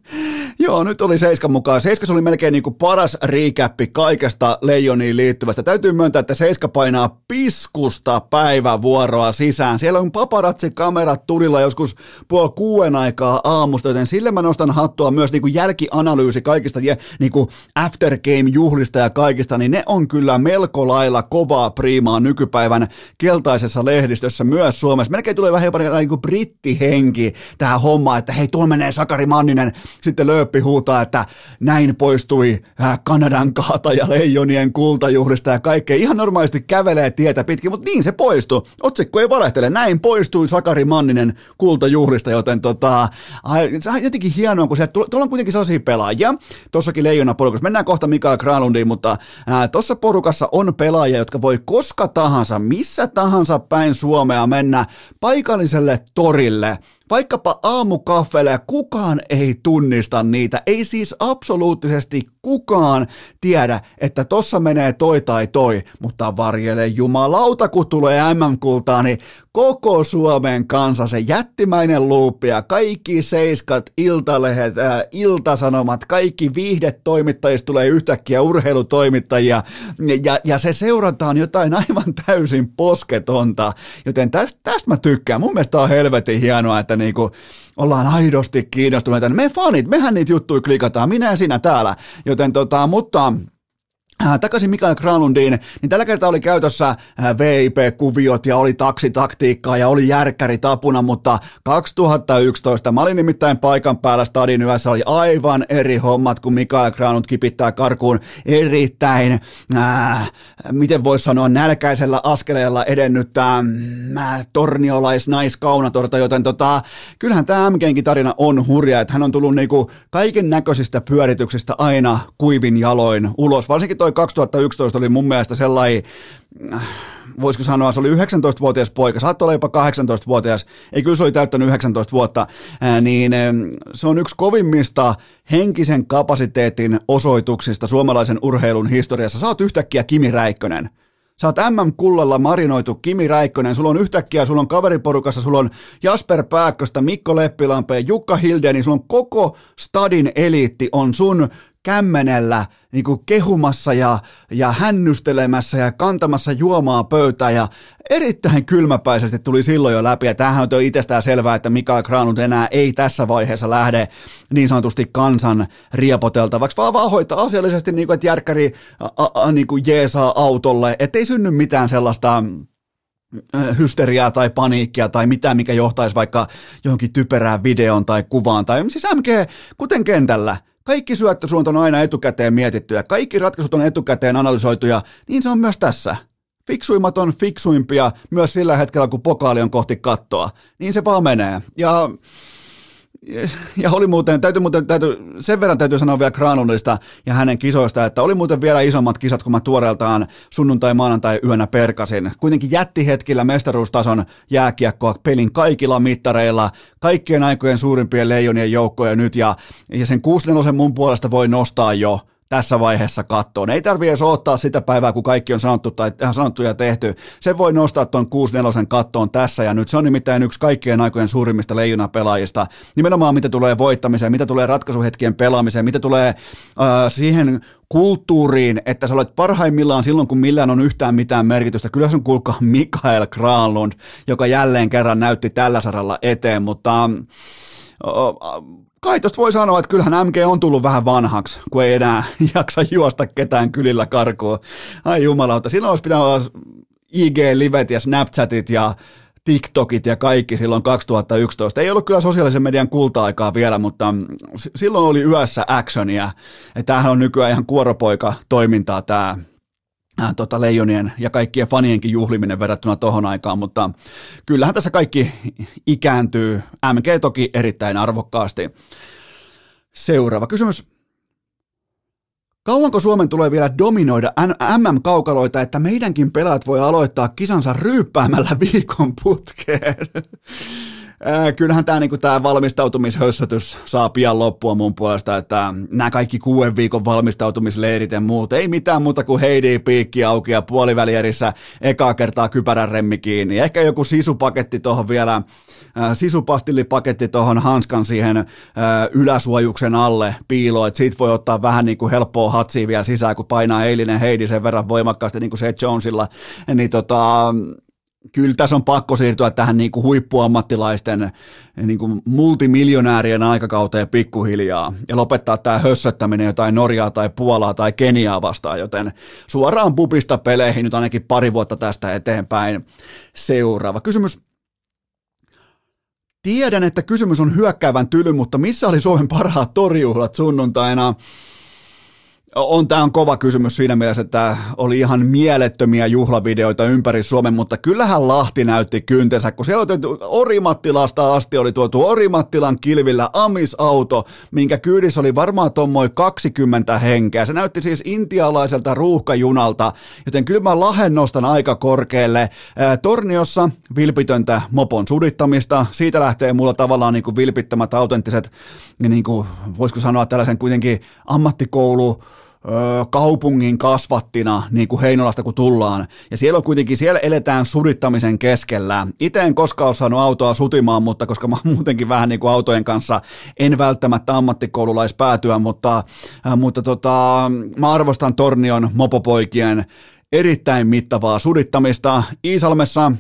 Speaker 1: Joo, nyt oli Seiskan mukaan. Seiskas oli melkein niin kuin paras riikäppi kaikesta Leijoniin liittyvästä. Täytyy myöntää, että Seiska painaa piskusta päivävuoroa sisään. Siellä on paparazzi-kamerat tulilla joskus puoli kuuden aikaa aamusta, joten sille mä nostan hattua myös niin kuin jälkianalyysi kaikista niin kuin aftergame-juhlista ja kaikista, niin ne on kyllä melko lailla kovaa priimaa nykypäivän keltaisessa lehdistössä myös Suomessa. Melkein tulee vähän jopa niin kuin brittihenki tähän hommaan, että hei, tuolla menee Sakari Manninen sitten lööppi huutaa, että näin poistui Kanadan kaata ja leijonien kultajuhlista ja kaikkea. Ihan normaalisti kävelee tietä pitkin, mutta niin se poistui. Otsikko ei valehtele. Näin poistui Sakari Manninen kultajuhlista, joten tota, se on jotenkin hienoa, kun se, tuolla on kuitenkin sellaisia pelaajia. Tuossakin leijona porukassa. Mennään kohta Mikael Kralundiin, mutta tuossa porukassa on pelaajia, jotka voi koska tahansa, missä tahansa päin Suomea mennä paikalliselle torille vaikkapa aamukaffeelle kukaan ei tunnista niitä. Ei siis absoluuttisesti kukaan tiedä, että tossa menee toi tai toi, mutta varjele jumalauta, kun tulee MM-kultaa, niin koko Suomen kansa, se jättimäinen luuppi ja kaikki seiskat, iltalehet, ää, iltasanomat, kaikki viihdetoimittajista tulee yhtäkkiä urheilutoimittajia ja, ja se seurataan jotain aivan täysin posketonta, joten tästä, tästä mä tykkään. Mun mielestä on helvetin hienoa, että niinku ollaan aidosti kiinnostuneita. Me fanit, mehän niitä juttuja klikataan, minä ja sinä täällä, joten tota, mutta takaisin Mikael Granlundiin, niin tällä kertaa oli käytössä äh, VIP-kuviot ja oli taksitaktiikkaa ja oli järkkäri tapuna, mutta 2011, mä olin nimittäin paikan päällä. Stadin yössä, oli aivan eri hommat, kun Mikael Granlund kipittää karkuun erittäin, äh, miten voisi sanoa, nälkäisellä askeleella edennyttää äh, torniolaisnaiskaunatorta, joten tota, kyllähän tämä MGnkin tarina on hurja, että hän on tullut niinku kaiken näköisistä pyörityksistä aina kuivin jaloin ulos, varsinkin toi 2011 oli mun mielestä sellainen, voisiko sanoa, se oli 19-vuotias poika, saattoi olla jopa 18-vuotias, ei kyllä se oli täyttänyt 19 vuotta, niin se on yksi kovimmista henkisen kapasiteetin osoituksista suomalaisen urheilun historiassa. Oot yhtäkkiä Kimi Räikkönen. Sä oot MM-kullalla marinoitu Kimi Räikkönen, sulla on yhtäkkiä, sulla on kaveriporukassa, sulla on Jasper Pääkköstä, Mikko Leppilampeen, Jukka Hildeni, sulla on koko stadin eliitti on sun kämmenellä niin kuin kehumassa ja, ja hännystelemässä ja kantamassa juomaa pöytään. Ja erittäin kylmäpäisesti tuli silloin jo läpi ja tämähän on itsestään selvää, että Mikael Granlund enää ei tässä vaiheessa lähde niin sanotusti kansan riepoteltavaksi, vaan vaan hoitaa asiallisesti niin kuin, että järkkäri a, a, niin kuin jeesaa autolle, ettei synny mitään sellaista hysteriaa tai paniikkia tai mitä, mikä johtaisi vaikka johonkin typerään videon tai kuvaan tai siis MG, kuten kentällä, kaikki syöttösuunta on aina etukäteen mietitty ja kaikki ratkaisut on etukäteen analysoituja, niin se on myös tässä. Fiksuimmat on fiksuimpia myös sillä hetkellä, kun pokaali on kohti kattoa. Niin se vaan menee. Ja ja oli muuten, täytyy muuten, täytyy, sen verran täytyy sanoa vielä Granlundista ja hänen kisoista, että oli muuten vielä isommat kisat, kun mä tuoreeltaan sunnuntai, maanantai yönä perkasin. Kuitenkin jättihetkillä mestaruustason jääkiekkoa pelin kaikilla mittareilla, kaikkien aikojen suurimpien leijonien joukkoja nyt, ja, ja sen 6 mun puolesta voi nostaa jo tässä vaiheessa kattoon. Ei tarvitse edes odottaa sitä päivää, kun kaikki on sanottu tai sanottu ja tehty. Se voi nostaa tuon 6-4 kattoon tässä ja nyt. Se on nimittäin yksi kaikkien aikojen suurimmista leijona pelaajista. Nimenomaan mitä tulee voittamiseen, mitä tulee ratkaisuhetkien pelaamiseen, mitä tulee äh, siihen kulttuuriin, että sä olet parhaimmillaan silloin, kun millään on yhtään mitään merkitystä. Kyllä se on kuulkaa Mikael Granlund, joka jälleen kerran näytti tällä saralla eteen, mutta kai tosta voi sanoa, että kyllähän MG on tullut vähän vanhaksi, kun ei enää jaksa juosta ketään kylillä karkuun. Ai jumalauta, silloin olisi pitänyt olla IG-livet ja Snapchatit ja TikTokit ja kaikki silloin 2011. Ei ollut kyllä sosiaalisen median kulta-aikaa vielä, mutta silloin oli yössä actionia. Tämähän on nykyään ihan kuoropoika-toimintaa tämä äh, tota leijonien ja kaikkien fanienkin juhliminen verrattuna tohon aikaan, mutta kyllähän tässä kaikki ikääntyy. MG toki erittäin arvokkaasti. Seuraava kysymys. Kauanko Suomen tulee vielä dominoida MM-kaukaloita, että meidänkin pelaat voi aloittaa kisansa ryyppäämällä viikon putkeen? Äh, kyllähän tämä niinku, tää valmistautumishössötys saa pian loppua mun puolesta, että nämä kaikki kuuden viikon valmistautumisleirit ja muut, ei mitään muuta kuin Heidi piikki auki ja puolivälierissä ekaa kertaa kypärän remmi kiinni. Ehkä joku sisupaketti tuohon vielä, sisupastillipaketti tuohon hanskan siihen yläsuojuksen alle piiloon, että siitä voi ottaa vähän niin kuin helppoa hatsia vielä sisään, kun painaa eilinen Heidi sen verran voimakkaasti niin kuin se Jonesilla, niin tota, kyllä tässä on pakko siirtyä tähän niin kuin huippuammattilaisten niin kuin multimiljonäärien aikakauteen pikkuhiljaa ja lopettaa tämä hössöttäminen jotain Norjaa tai Puolaa tai Keniaa vastaan, joten suoraan pupista peleihin nyt ainakin pari vuotta tästä eteenpäin. Seuraava kysymys. Tiedän, että kysymys on hyökkäävän tyly, mutta missä oli Suomen parhaat torjuhlat sunnuntaina? On, tämä on kova kysymys siinä mielessä, että oli ihan mielettömiä juhlavideoita ympäri Suomen, mutta kyllähän Lahti näytti kyntensä, kun siellä oli Orimattilasta asti oli tuotu Orimattilan kilvillä Amis-auto, minkä kyydissä oli varmaan tuommoin 20 henkeä. Se näytti siis intialaiselta ruuhkajunalta, joten kyllä mä Lahen nostan aika korkealle. Torniossa vilpitöntä mopon sudittamista, siitä lähtee mulla tavallaan niin kuin vilpittömät autenttiset, niin kuin, voisiko sanoa tällaisen kuitenkin ammattikoulu, kaupungin kasvattina, niin kuin Heinolasta kun tullaan. Ja siellä on kuitenkin, siellä eletään sudittamisen keskellä. Itse en koskaan ole saanut autoa sutimaan, mutta koska mä muutenkin vähän niin kuin autojen kanssa en välttämättä ammattikoululaispäätyä, mutta, mutta tota, mä arvostan Tornion mopopoikien erittäin mittavaa sudittamista. Iisalmessa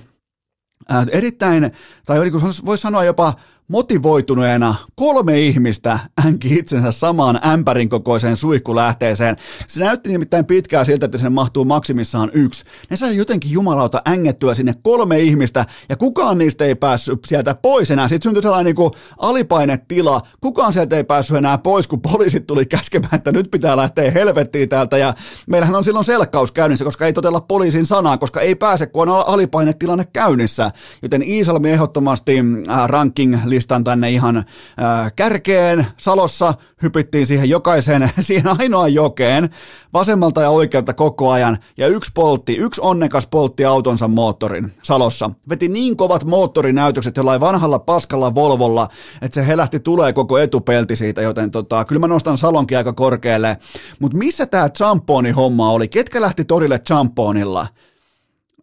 Speaker 1: erittäin, tai voisi sanoa jopa motivoituneena kolme ihmistä änki itsensä samaan ämpärin kokoiseen suihkulähteeseen. Se näytti nimittäin pitkään siltä, että sinne mahtuu maksimissaan yksi. Ne sai jotenkin jumalauta ängettyä sinne kolme ihmistä ja kukaan niistä ei päässyt sieltä pois enää. Sitten syntyi sellainen niin kuin alipainetila. Kukaan sieltä ei päässyt enää pois, kun poliisit tuli käskemään, että nyt pitää lähteä helvettiin täältä. Ja meillähän on silloin selkkaus käynnissä, koska ei totella poliisin sanaa, koska ei pääse, kun on alipainetilanne käynnissä. Joten Iisalmi ehdottomasti äh, ranking listan tänne ihan äh, kärkeen. Salossa hypittiin siihen jokaiseen, siihen ainoaan jokeen, vasemmalta ja oikealta koko ajan, ja yksi poltti, yksi onnekas poltti autonsa moottorin Salossa. Veti niin kovat moottorinäytökset jollain vanhalla paskalla Volvolla, että se helähti tulee koko etupelti siitä, joten tota, kyllä mä nostan Salonkin aika korkealle. Mutta missä tämä champoni homma oli? Ketkä lähti torille champonilla?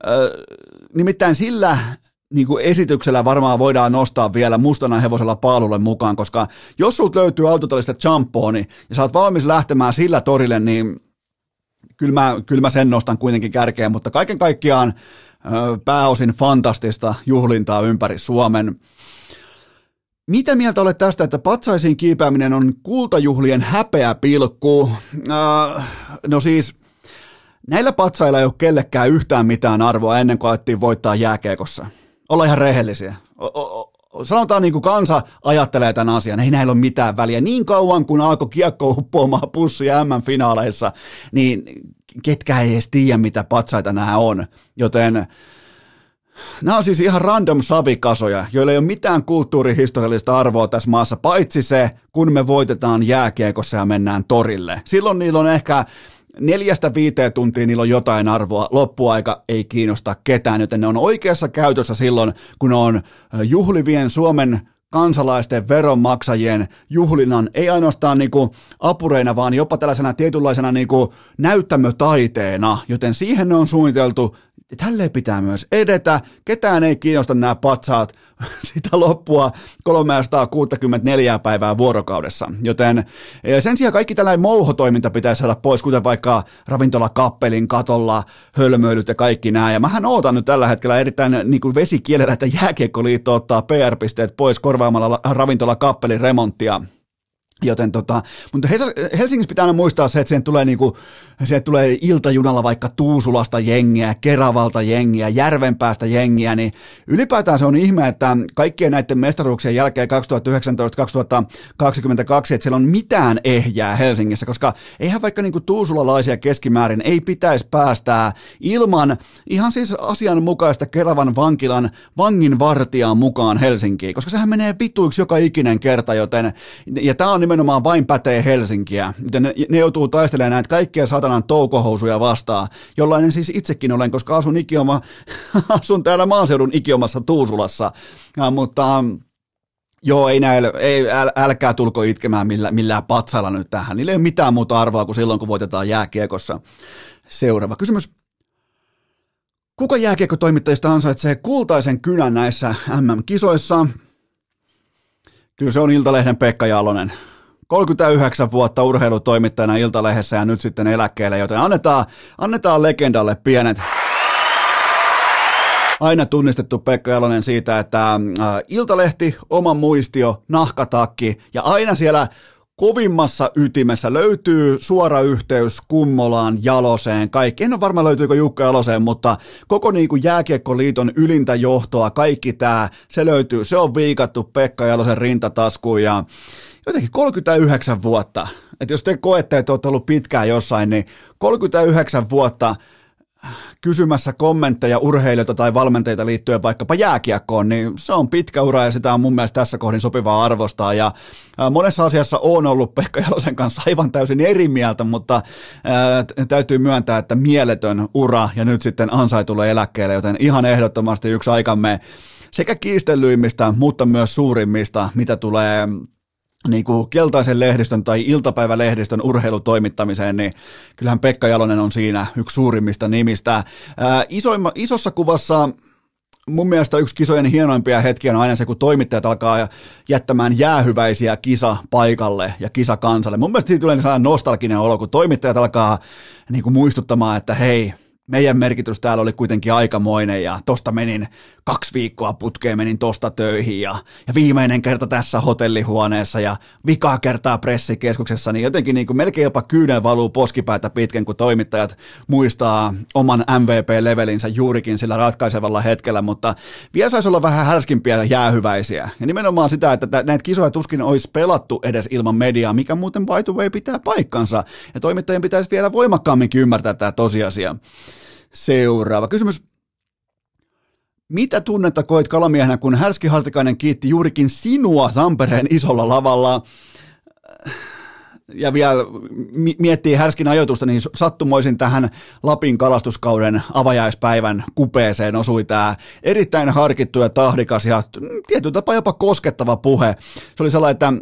Speaker 1: Öö, nimittäin sillä niin kuin esityksellä varmaan voidaan nostaa vielä mustana hevosella paalulle mukaan, koska jos sulta löytyy autotallista champooni ja sä oot valmis lähtemään sillä torille, niin kyllä mä, kyllä mä sen nostan kuitenkin kärkeen, mutta kaiken kaikkiaan pääosin fantastista juhlintaa ympäri Suomen. Mitä mieltä olet tästä, että patsaisiin kiipääminen on kultajuhlien häpeä pilkku? No siis, näillä patsailla ei ole kellekään yhtään mitään arvoa ennen kuin alettiin voittaa jääkeekossa olla ihan rehellisiä. O- o- sanotaan niin kuin kansa ajattelee tämän asian, ei näillä ole mitään väliä. Niin kauan kun alkoi kiekko uppoamaan pussia M-finaaleissa, niin ketkä ei edes tiedä, mitä patsaita nämä on. Joten Nämä on siis ihan random savikasoja, joilla ei ole mitään kulttuurihistoriallista arvoa tässä maassa, paitsi se, kun me voitetaan jääkiekossa ja mennään torille. Silloin niillä on ehkä neljästä viiteen tuntia niillä on jotain arvoa, loppuaika ei kiinnosta ketään, joten ne on oikeassa käytössä silloin, kun on juhlivien Suomen kansalaisten veronmaksajien juhlinnan, ei ainoastaan niin kuin apureina, vaan jopa tällaisena tietynlaisena niin kuin näyttämötaiteena, joten siihen ne on suunniteltu. Tälleen pitää myös edetä. Ketään ei kiinnosta nämä patsaat sitä loppua 364 päivää vuorokaudessa. Joten eh, sen sijaan kaikki tällainen mouhotoiminta pitäisi saada pois, kuten vaikka ravintolakappelin katolla, hölmöilyt ja kaikki nämä. Ja mähän ootan nyt tällä hetkellä erittäin niin kuin vesikielellä, että Jääkiekkoliitto ottaa PR-pisteet pois korvaamalla ravintolakappelin remonttia Joten tota, mutta Helsingissä pitää aina muistaa se, että siihen tulee, niinku, siihen tulee iltajunalla vaikka Tuusulasta jengiä, Keravalta jengiä, Järvenpäästä jengiä, niin ylipäätään se on ihme, että kaikkien näiden mestaruuksien jälkeen 2019-2022, että siellä on mitään ehjää Helsingissä, koska eihän vaikka niinku tuusulalaisia keskimäärin ei pitäisi päästää ilman ihan siis asianmukaista Keravan vankilan vangin vartijaa mukaan Helsinkiin, koska sehän menee vituiksi joka ikinen kerta, joten, ja tämä on nimenomaan vain pätee Helsinkiä, joten ne, ne joutuu taistelemaan näitä kaikkia satanan toukohousuja vastaan, jollainen siis itsekin olen, koska asun, ikioma, asun täällä maaseudun ikiomassa Tuusulassa, ja, mutta Joo, ei näillä, ei, äl, älkää tulko itkemään millä, millään patsalla nyt tähän. Niillä ei ole mitään muuta arvoa kuin silloin, kun voitetaan jääkiekossa. Seuraava kysymys. Kuka jääkiekkotoimittajista ansaitsee kultaisen kynän näissä MM-kisoissa? Kyllä se on Iltalehden Pekka Jalonen. 39 vuotta urheilutoimittajana Iltalehdessä ja nyt sitten eläkkeelle, joten annetaan, annetaan legendalle pienet aina tunnistettu Pekka Jalonen siitä, että äh, Iltalehti, oma muistio, nahkatakki ja aina siellä kovimmassa ytimessä löytyy suora yhteys Kummolaan, Jaloseen, kaikki. En ole varma löytyykö Jukka Jaloseen, mutta koko niin kuin Jääkiekkoliiton ylintä johtoa, kaikki tämä, se löytyy. Se on viikattu Pekka Jalosen rintataskuun ja jotenkin 39 vuotta. Että jos te koette, että olette ollut pitkään jossain, niin 39 vuotta – kysymässä kommentteja urheilijoita tai valmenteita liittyen vaikkapa jääkiekkoon, niin se on pitkä ura ja sitä on mun mielestä tässä kohdin sopivaa arvostaa. Ja monessa asiassa on ollut Pekka Jalosen kanssa aivan täysin eri mieltä, mutta täytyy myöntää, että mieletön ura ja nyt sitten ansaitulle eläkkeelle, joten ihan ehdottomasti yksi aikamme sekä kiistellyimmistä, mutta myös suurimmista, mitä tulee niin kuin keltaisen lehdistön tai iltapäivälehdistön urheilutoimittamiseen, niin kyllähän Pekka Jalonen on siinä yksi suurimmista nimistä. Ää, isoimma, isossa kuvassa mun mielestä yksi kisojen hienoimpia hetkiä on aina se, kun toimittajat alkaa jättämään jäähyväisiä kisa paikalle ja kisa kansalle. Mun mielestä siitä tulee sellainen nostalginen olo, kun toimittajat alkaa niin kuin muistuttamaan, että hei, meidän merkitys täällä oli kuitenkin aikamoinen ja tosta menin kaksi viikkoa putkeen, menin tosta töihin ja, ja viimeinen kerta tässä hotellihuoneessa ja vikaa kertaa pressikeskuksessa, niin jotenkin niin kuin melkein jopa kyynel valuu poskipäätä pitken, kun toimittajat muistaa oman MVP-levelinsä juurikin sillä ratkaisevalla hetkellä, mutta vielä saisi olla vähän härskimpiä jäähyväisiä. Ja nimenomaan sitä, että näitä kisoja tuskin olisi pelattu edes ilman mediaa, mikä muuten by the way pitää paikkansa. Ja toimittajien pitäisi vielä voimakkaammin ymmärtää tämä tosiasia. Seuraava kysymys. Mitä tunnetta koit kalamiehenä, kun Härski Hartikainen kiitti juurikin sinua Tampereen isolla lavalla? Ja vielä miettii härskin ajoitusta, niin sattumoisin tähän Lapin kalastuskauden avajaispäivän kupeeseen osui tämä erittäin harkittu ja tahdikas ja tietyllä tapaa jopa koskettava puhe. Se oli sellainen, että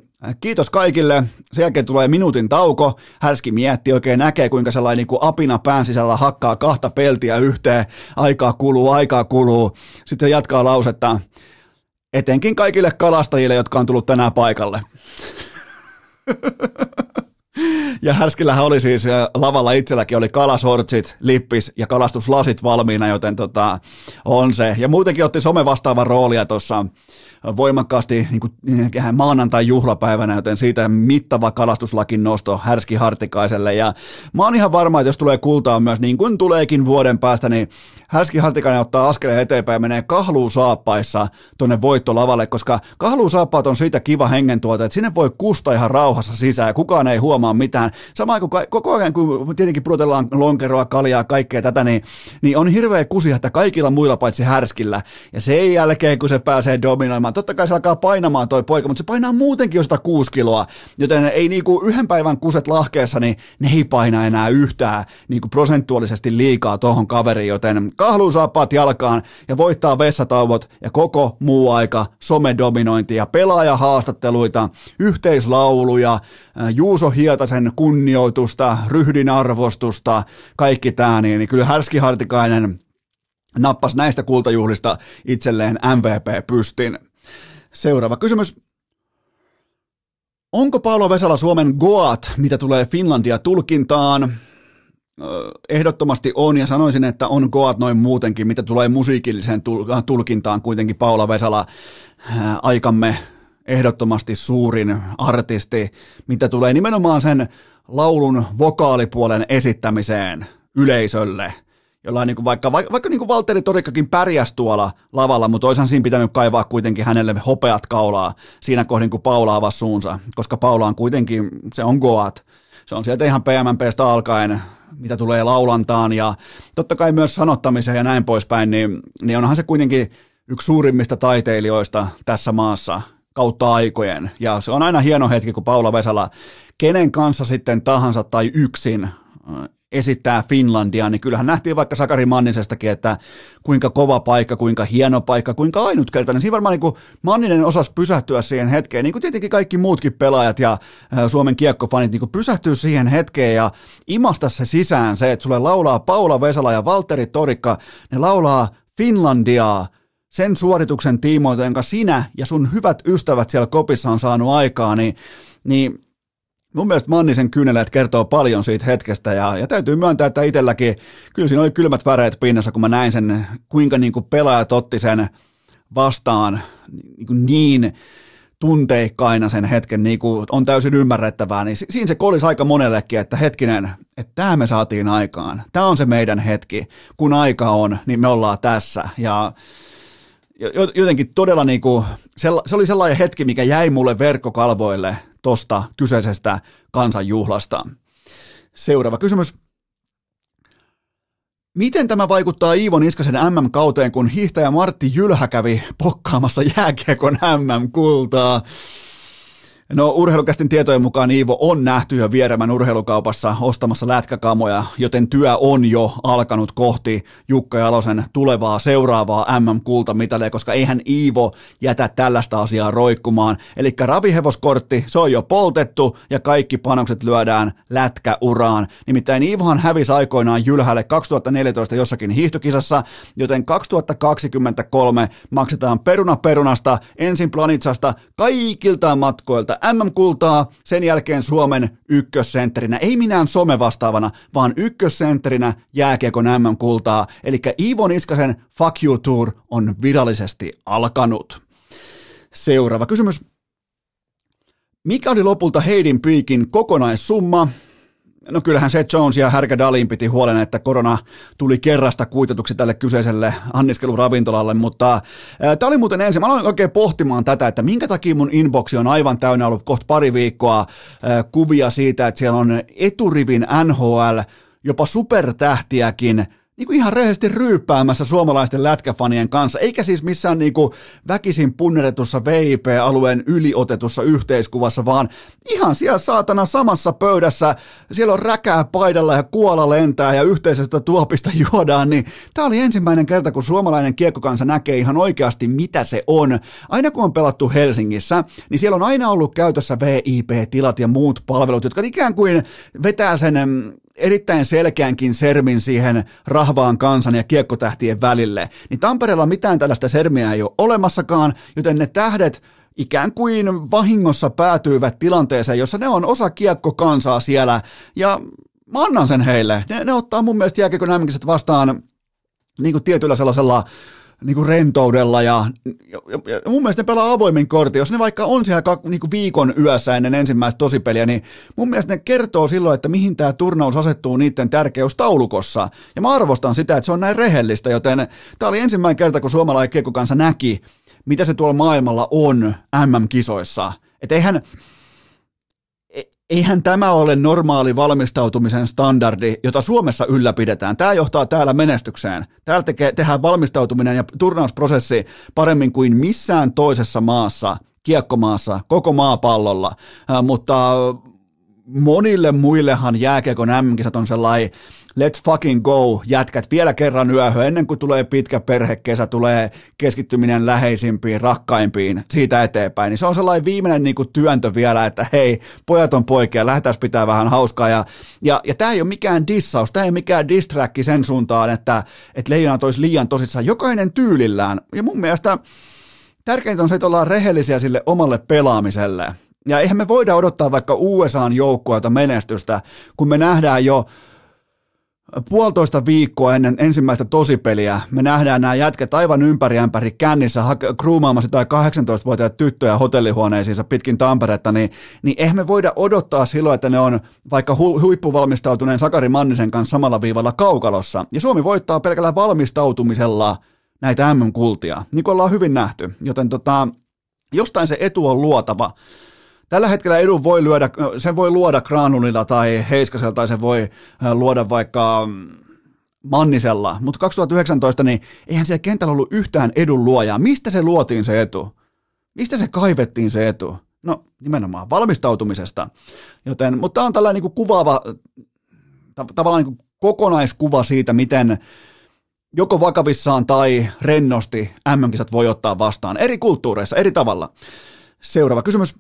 Speaker 1: kiitos kaikille, sen jälkeen tulee minuutin tauko, härski mietti oikein näkee, kuinka sellainen niin kuin apina pään sisällä hakkaa kahta peltiä yhteen, aikaa kuluu, aikaa kuluu, sitten se jatkaa lausetta, etenkin kaikille kalastajille, jotka on tullut tänään paikalle. Ja Härskillähän oli siis äh, lavalla itselläkin oli kalasortsit, lippis ja kalastuslasit valmiina, joten tota, on se. Ja muutenkin otti some vastaavan roolia tuossa voimakkaasti niin kuin, maanantai-juhlapäivänä, joten siitä mittava kalastuslakin nosto Härski Hartikaiselle. Ja mä oon ihan varma, että jos tulee kultaa myös niin kuin tuleekin vuoden päästä, niin Härski Hartikainen ottaa askeleen eteenpäin ja menee kahluusaappaissa tuonne voittolavalle, koska kahluusaappaat on siitä kiva hengentuota, että sinne voi kusta ihan rauhassa sisään ja kukaan ei huomaa mitään. Samaan kuin koko ajan, kun tietenkin pudotellaan lonkeroa, kaljaa, kaikkea tätä, niin, niin on hirveä kusi, että kaikilla muilla paitsi härskillä. Ja sen jälkeen, kun se pääsee dominoimaan, totta kai se alkaa painamaan toi poika, mutta se painaa muutenkin jo 106 kiloa, joten ei niinku yhden päivän kuset lahkeessa, niin ne ei paina enää yhtään niinku prosentuaalisesti liikaa tohon kaveriin, joten kahluusaappaat jalkaan ja voittaa vessatauot ja koko muu aika somedominointia, pelaajahaastatteluita, yhteislauluja, Juuso Hietasen kunnioitusta, ryhdin arvostusta, kaikki tämä, niin, niin kyllä Härski Hartikainen nappas näistä kultajuhlista itselleen MVP-pystin. Seuraava kysymys. Onko Paolo Vesala Suomen Goat, mitä tulee Finlandia tulkintaan? Ehdottomasti on ja sanoisin, että on Goat noin muutenkin, mitä tulee musiikilliseen tulkintaan kuitenkin Paula Vesala aikamme ehdottomasti suurin artisti, mitä tulee nimenomaan sen laulun vokaalipuolen esittämiseen yleisölle – jollain niin kuin vaikka, vaikka, niin kuin Valtteri Torikkakin pärjäsi tuolla lavalla, mutta olisihan siinä pitänyt kaivaa kuitenkin hänelle hopeat kaulaa siinä kohdin, kun Paula avasi suunsa, koska Paula on kuitenkin, se on Goat. Se on sieltä ihan PMMPstä alkaen, mitä tulee laulantaan ja totta kai myös sanottamiseen ja näin poispäin, niin, niin onhan se kuitenkin yksi suurimmista taiteilijoista tässä maassa kautta aikojen. Ja se on aina hieno hetki, kun Paula Vesala, kenen kanssa sitten tahansa tai yksin esittää Finlandia, niin kyllähän nähtiin vaikka Sakari Mannisestakin, että kuinka kova paikka, kuinka hieno paikka, kuinka ainutkertainen. Siinä varmaan niin kuin Manninen osasi pysähtyä siihen hetkeen, niin kuin tietenkin kaikki muutkin pelaajat ja Suomen kiekkofanit niin kuin pysähtyy siihen hetkeen ja imasta se sisään se, että sulle laulaa Paula Vesala ja Valtteri Torikka, ne laulaa Finlandiaa, sen suorituksen tiimoilta, jonka sinä ja sun hyvät ystävät siellä kopissa on saanut aikaa, niin, niin mun mielestä Mannisen kyyneleet kertoo paljon siitä hetkestä ja, ja täytyy myöntää, että itselläkin kyllä siinä oli kylmät väreet pinnassa, kun mä näin sen, kuinka niin kuin pelaajat otti sen vastaan niin, kuin niin tunteikkaina sen hetken, niin kuin on täysin ymmärrettävää, niin siinä se kolisi aika monellekin, että hetkinen, että tämä me saatiin aikaan, tämä on se meidän hetki, kun aika on, niin me ollaan tässä. Ja jotenkin todella niin kuin, se oli sellainen hetki, mikä jäi mulle verkkokalvoille tosta kyseisestä kansanjuhlasta. Seuraava kysymys. Miten tämä vaikuttaa Iivo Niskasen MM-kauteen, kun hiihtäjä Martti Jylhä kävi pokkaamassa jääkiekon MM-kultaa? No urheilukästin tietojen mukaan Iivo on nähty jo vieremän urheilukaupassa ostamassa lätkäkamoja, joten työ on jo alkanut kohti Jukka Jalosen tulevaa seuraavaa MM-kultamitalia, koska eihän Iivo jätä tällaista asiaa roikkumaan. Eli ravihevoskortti, se on jo poltettu ja kaikki panokset lyödään lätkäuraan. Nimittäin Iivohan hävisi aikoinaan Jylhälle 2014 jossakin hiihtokisassa, joten 2023 maksetaan peruna perunasta, ensin Planitsasta, kaikilta matkoilta MM-kultaa, sen jälkeen Suomen ykkössentterinä, ei minään somevastaavana, vaan ykkössentterinä jääkiekon MM-kultaa, eli Iivo Niskasen Fuck You Tour on virallisesti alkanut. Seuraava kysymys. Mikä oli lopulta Heidin Piikin kokonaissumma? No kyllähän se Jones ja Härkä Dalin piti huolen, että korona tuli kerrasta kuitetuksi tälle kyseiselle anniskeluravintolalle, mutta tämä oli muuten ensin, mä aloin oikein pohtimaan tätä, että minkä takia mun inboxi on aivan täynnä ollut kohta pari viikkoa ää, kuvia siitä, että siellä on eturivin NHL, jopa supertähtiäkin niin kuin ihan rehellisesti ryyppäämässä suomalaisten lätkäfanien kanssa, eikä siis missään niin kuin väkisin punneretussa VIP-alueen yliotetussa yhteiskuvassa, vaan ihan siellä saatana samassa pöydässä, siellä on räkää paidalla ja kuola lentää ja yhteisestä tuopista juodaan, niin tämä oli ensimmäinen kerta, kun suomalainen kiekkokansa näkee ihan oikeasti, mitä se on. Aina kun on pelattu Helsingissä, niin siellä on aina ollut käytössä VIP-tilat ja muut palvelut, jotka ikään kuin vetää sen erittäin selkeänkin sermin siihen rahvaan kansan ja kiekkotähtien välille, niin Tampereella mitään tällaista sermiä ei ole olemassakaan, joten ne tähdet ikään kuin vahingossa päätyivät tilanteeseen, jossa ne on osa kiekkokansaa siellä, ja mä annan sen heille. Ne, ne ottaa mun mielestä jääkiekon vastaan niin kuin tietyllä sellaisella niin kuin rentoudella ja, ja, ja mun mielestä ne pelaa avoimin kortin. Jos ne vaikka on siellä ka, niin kuin viikon yössä ennen ensimmäistä tosipeliä, niin mun mielestä ne kertoo silloin, että mihin tämä turnaus asettuu niiden tärkeystaulukossa. Ja mä arvostan sitä, että se on näin rehellistä, joten tämä oli ensimmäinen kerta, kun suomalainen kanssa näki, mitä se tuolla maailmalla on MM-kisoissa. Että eihän, eihän tämä ole normaali valmistautumisen standardi, jota Suomessa ylläpidetään. Tämä johtaa täällä menestykseen. Täällä tekee, tehdään valmistautuminen ja turnausprosessi paremmin kuin missään toisessa maassa, kiekkomaassa, koko maapallolla. Mutta monille muillehan jääkiekon M-kisat on sellainen let's fucking go, jätkät vielä kerran yöhön, ennen kuin tulee pitkä perhekesä, tulee keskittyminen läheisimpiin, rakkaimpiin, siitä eteenpäin. Niin se on sellainen viimeinen niin kuin työntö vielä, että hei, pojat on poikia, lähdetään pitää vähän hauskaa. Ja, ja, ja tämä ei ole mikään dissaus, tämä ei ole mikään disträkki sen suuntaan, että, että leijonat olisi liian tosissaan, jokainen tyylillään. Ja mun mielestä tärkeintä on se, että ollaan rehellisiä sille omalle pelaamiselle. Ja eihän me voida odottaa vaikka USAn joukkueelta menestystä, kun me nähdään jo puolitoista viikkoa ennen ensimmäistä tosipeliä me nähdään nämä jätket aivan ympäri ämpäri kännissä kruumaamassa tai 18-vuotiaita tyttöjä hotellihuoneisiinsa pitkin Tamperetta, niin, niin eihän me voida odottaa silloin, että ne on vaikka hu- huippuvalmistautuneen Sakari Mannisen kanssa samalla viivalla kaukalossa. Ja Suomi voittaa pelkällä valmistautumisella näitä MM-kultia, niin kuin ollaan hyvin nähty. Joten tota, jostain se etu on luotava. Tällä hetkellä edun voi lyödä, sen voi luoda Granulilla tai Heiskasella tai sen voi äh, luoda vaikka mm, Mannisella, mutta 2019 niin eihän siellä kentällä ollut yhtään edun luojaa. Mistä se luotiin se etu? Mistä se kaivettiin se etu? No nimenomaan valmistautumisesta. Joten, mutta tämä on tällainen niin kuvaava tavallaan niin kokonaiskuva siitä, miten joko vakavissaan tai rennosti MM-kisat voi ottaa vastaan eri kulttuureissa, eri tavalla. Seuraava kysymys.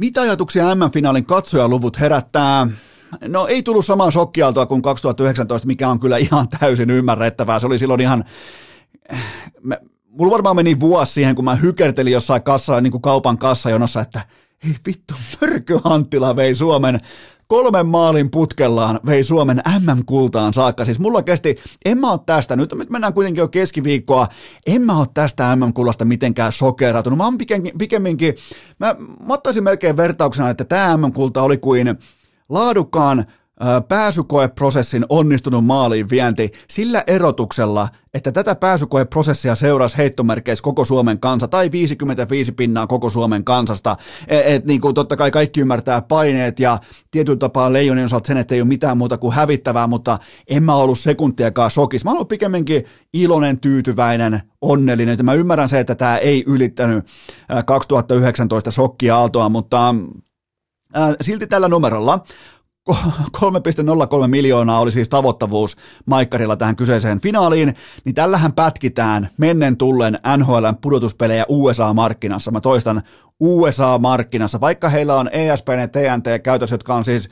Speaker 1: Mitä ajatuksia MM-finaalin katsojaluvut herättää? No ei tullut samaa shokkialtoa kuin 2019, mikä on kyllä ihan täysin ymmärrettävää. Se oli silloin ihan... Mä, mulla varmaan meni vuosi siihen, kun mä hykertelin jossain kassa, niin kuin kaupan kassajonossa, että ei vittu, Mörkö Anttila vei Suomen kolmen maalin putkellaan vei Suomen MM-kultaan saakka. Siis mulla kesti, en mä ole tästä, nyt, mennään kuitenkin jo keskiviikkoa, en mä ole tästä MM-kullasta mitenkään sokeratunut. Mä oon pikemminkin, mä, mä ottaisin melkein vertauksena, että tämä MM-kulta oli kuin laadukkaan pääsykoeprosessin onnistunut maaliin vienti sillä erotuksella, että tätä pääsykoeprosessia seurasi heittomerkeissä koko Suomen kansa tai 55 pinnaa koko Suomen kansasta. Et, et, niin kuin totta kai kaikki ymmärtää paineet ja tietyllä tapaa Leijonin osalta sen, että ei ole mitään muuta kuin hävittävää, mutta en mä ollut sekuntiakaan shokissa. Mä olen pikemminkin iloinen, tyytyväinen, onnellinen. Mä ymmärrän se, että tämä ei ylittänyt 2019 shokkia aaltoa, mutta silti tällä numerolla 3,03 miljoonaa oli siis tavoittavuus Maikkarilla tähän kyseiseen finaaliin, niin tällähän pätkitään mennen tullen NHLn pudotuspelejä USA-markkinassa. Mä toistan USA-markkinassa, vaikka heillä on ESPN ja TNT käytössä, jotka on siis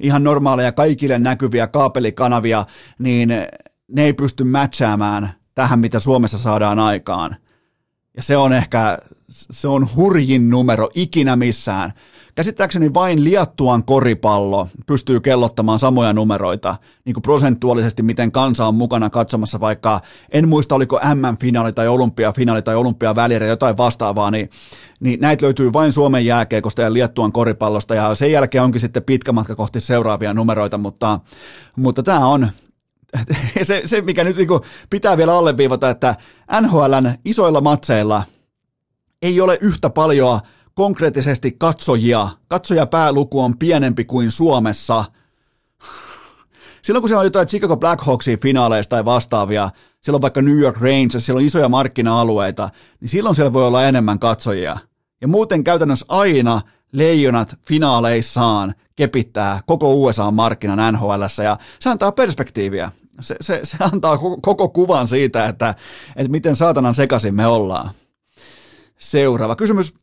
Speaker 1: ihan normaaleja kaikille näkyviä kaapelikanavia, niin ne ei pysty matchaamaan tähän, mitä Suomessa saadaan aikaan. Ja se on ehkä, se on hurjin numero ikinä missään. Käsittääkseni vain Liattuan koripallo pystyy kellottamaan samoja numeroita, niin kuin prosentuaalisesti, miten kansa on mukana katsomassa, vaikka en muista, oliko MM-finaali tai olympiafinaali tai olympiavälierä jotain vastaavaa, niin, niin näitä löytyy vain Suomen jääkeikosta ja Liettuan koripallosta, ja sen jälkeen onkin sitten pitkä matka kohti seuraavia numeroita, mutta, mutta tämä on, se, se, mikä nyt niin pitää vielä alleviivata, että NHLn isoilla matseilla ei ole yhtä paljon konkreettisesti katsojia, katsojapääluku on pienempi kuin Suomessa. Silloin kun siellä on jotain Chicago Blackhawksin finaaleista tai vastaavia, siellä on vaikka New York Rangers, siellä on isoja markkina-alueita, niin silloin siellä voi olla enemmän katsojia. Ja muuten käytännössä aina leijonat finaaleissaan kepittää koko USA-markkinan NHL, ja se antaa perspektiiviä. Se, se, se antaa koko kuvan siitä, että, että miten saatanan sekaisin me ollaan. Seuraava kysymys.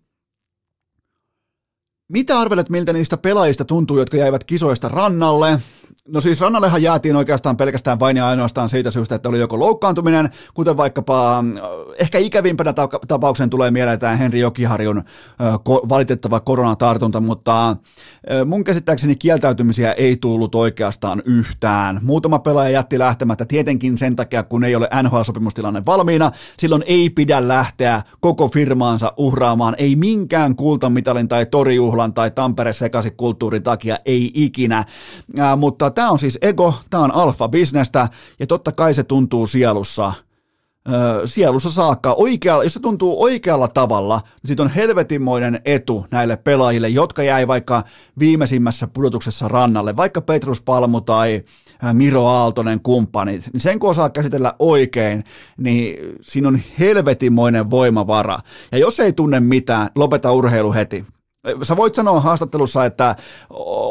Speaker 1: Mitä arvelet, miltä niistä pelaajista tuntuu, jotka jäivät kisoista rannalle? No siis rannallehan jäätiin oikeastaan pelkästään vain ja ainoastaan siitä syystä, että oli joko loukkaantuminen, kuten vaikkapa äh, ehkä ikävimpänä tapauksen tulee mieleen tämä Henri Jokiharjun äh, valitettava koronatartunta, mutta äh, mun käsittääkseni kieltäytymisiä ei tullut oikeastaan yhtään. Muutama pelaaja jätti lähtemättä tietenkin sen takia, kun ei ole NHL-sopimustilanne valmiina. Silloin ei pidä lähteä koko firmaansa uhraamaan, ei minkään kultamitalin tai torijuhlan tai Tampere sekaisin kulttuurin takia, ei ikinä. mutta tämä on siis ego, tämä on alfa-bisnestä ja totta kai se tuntuu sielussa sielussa saakka. Oikealla, jos se tuntuu oikealla tavalla, niin siitä on helvetinmoinen etu näille pelaajille, jotka jäi vaikka viimeisimmässä pudotuksessa rannalle, vaikka Petrus Palmu tai Miro Aaltonen kumppanit, niin sen kun osaa käsitellä oikein, niin siinä on helvetinmoinen voimavara. Ja jos ei tunne mitään, lopeta urheilu heti. Sä voit sanoa haastattelussa, että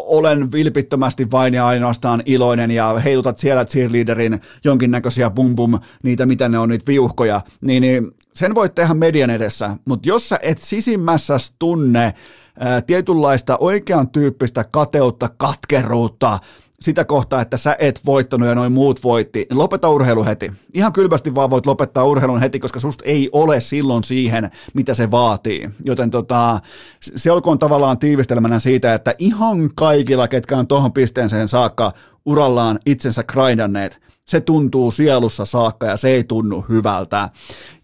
Speaker 1: olen vilpittömästi vain ja ainoastaan iloinen ja heilutat siellä cheerleaderin jonkinnäköisiä bum bum, niitä mitä ne on, niitä viuhkoja, niin, niin sen voit tehdä median edessä, mutta jos sä et sisimmässä tunne ää, tietynlaista oikean tyyppistä kateutta, katkeruutta, sitä kohtaa, että sä et voittanut ja noin muut voitti, niin lopeta urheilu heti. Ihan kylmästi vaan voit lopettaa urheilun heti, koska susta ei ole silloin siihen, mitä se vaatii. Joten tota, se olkoon tavallaan tiivistelmänä siitä, että ihan kaikilla, ketkä on tuohon pisteeseen saakka urallaan itsensä grindanneet, se tuntuu sielussa saakka ja se ei tunnu hyvältä.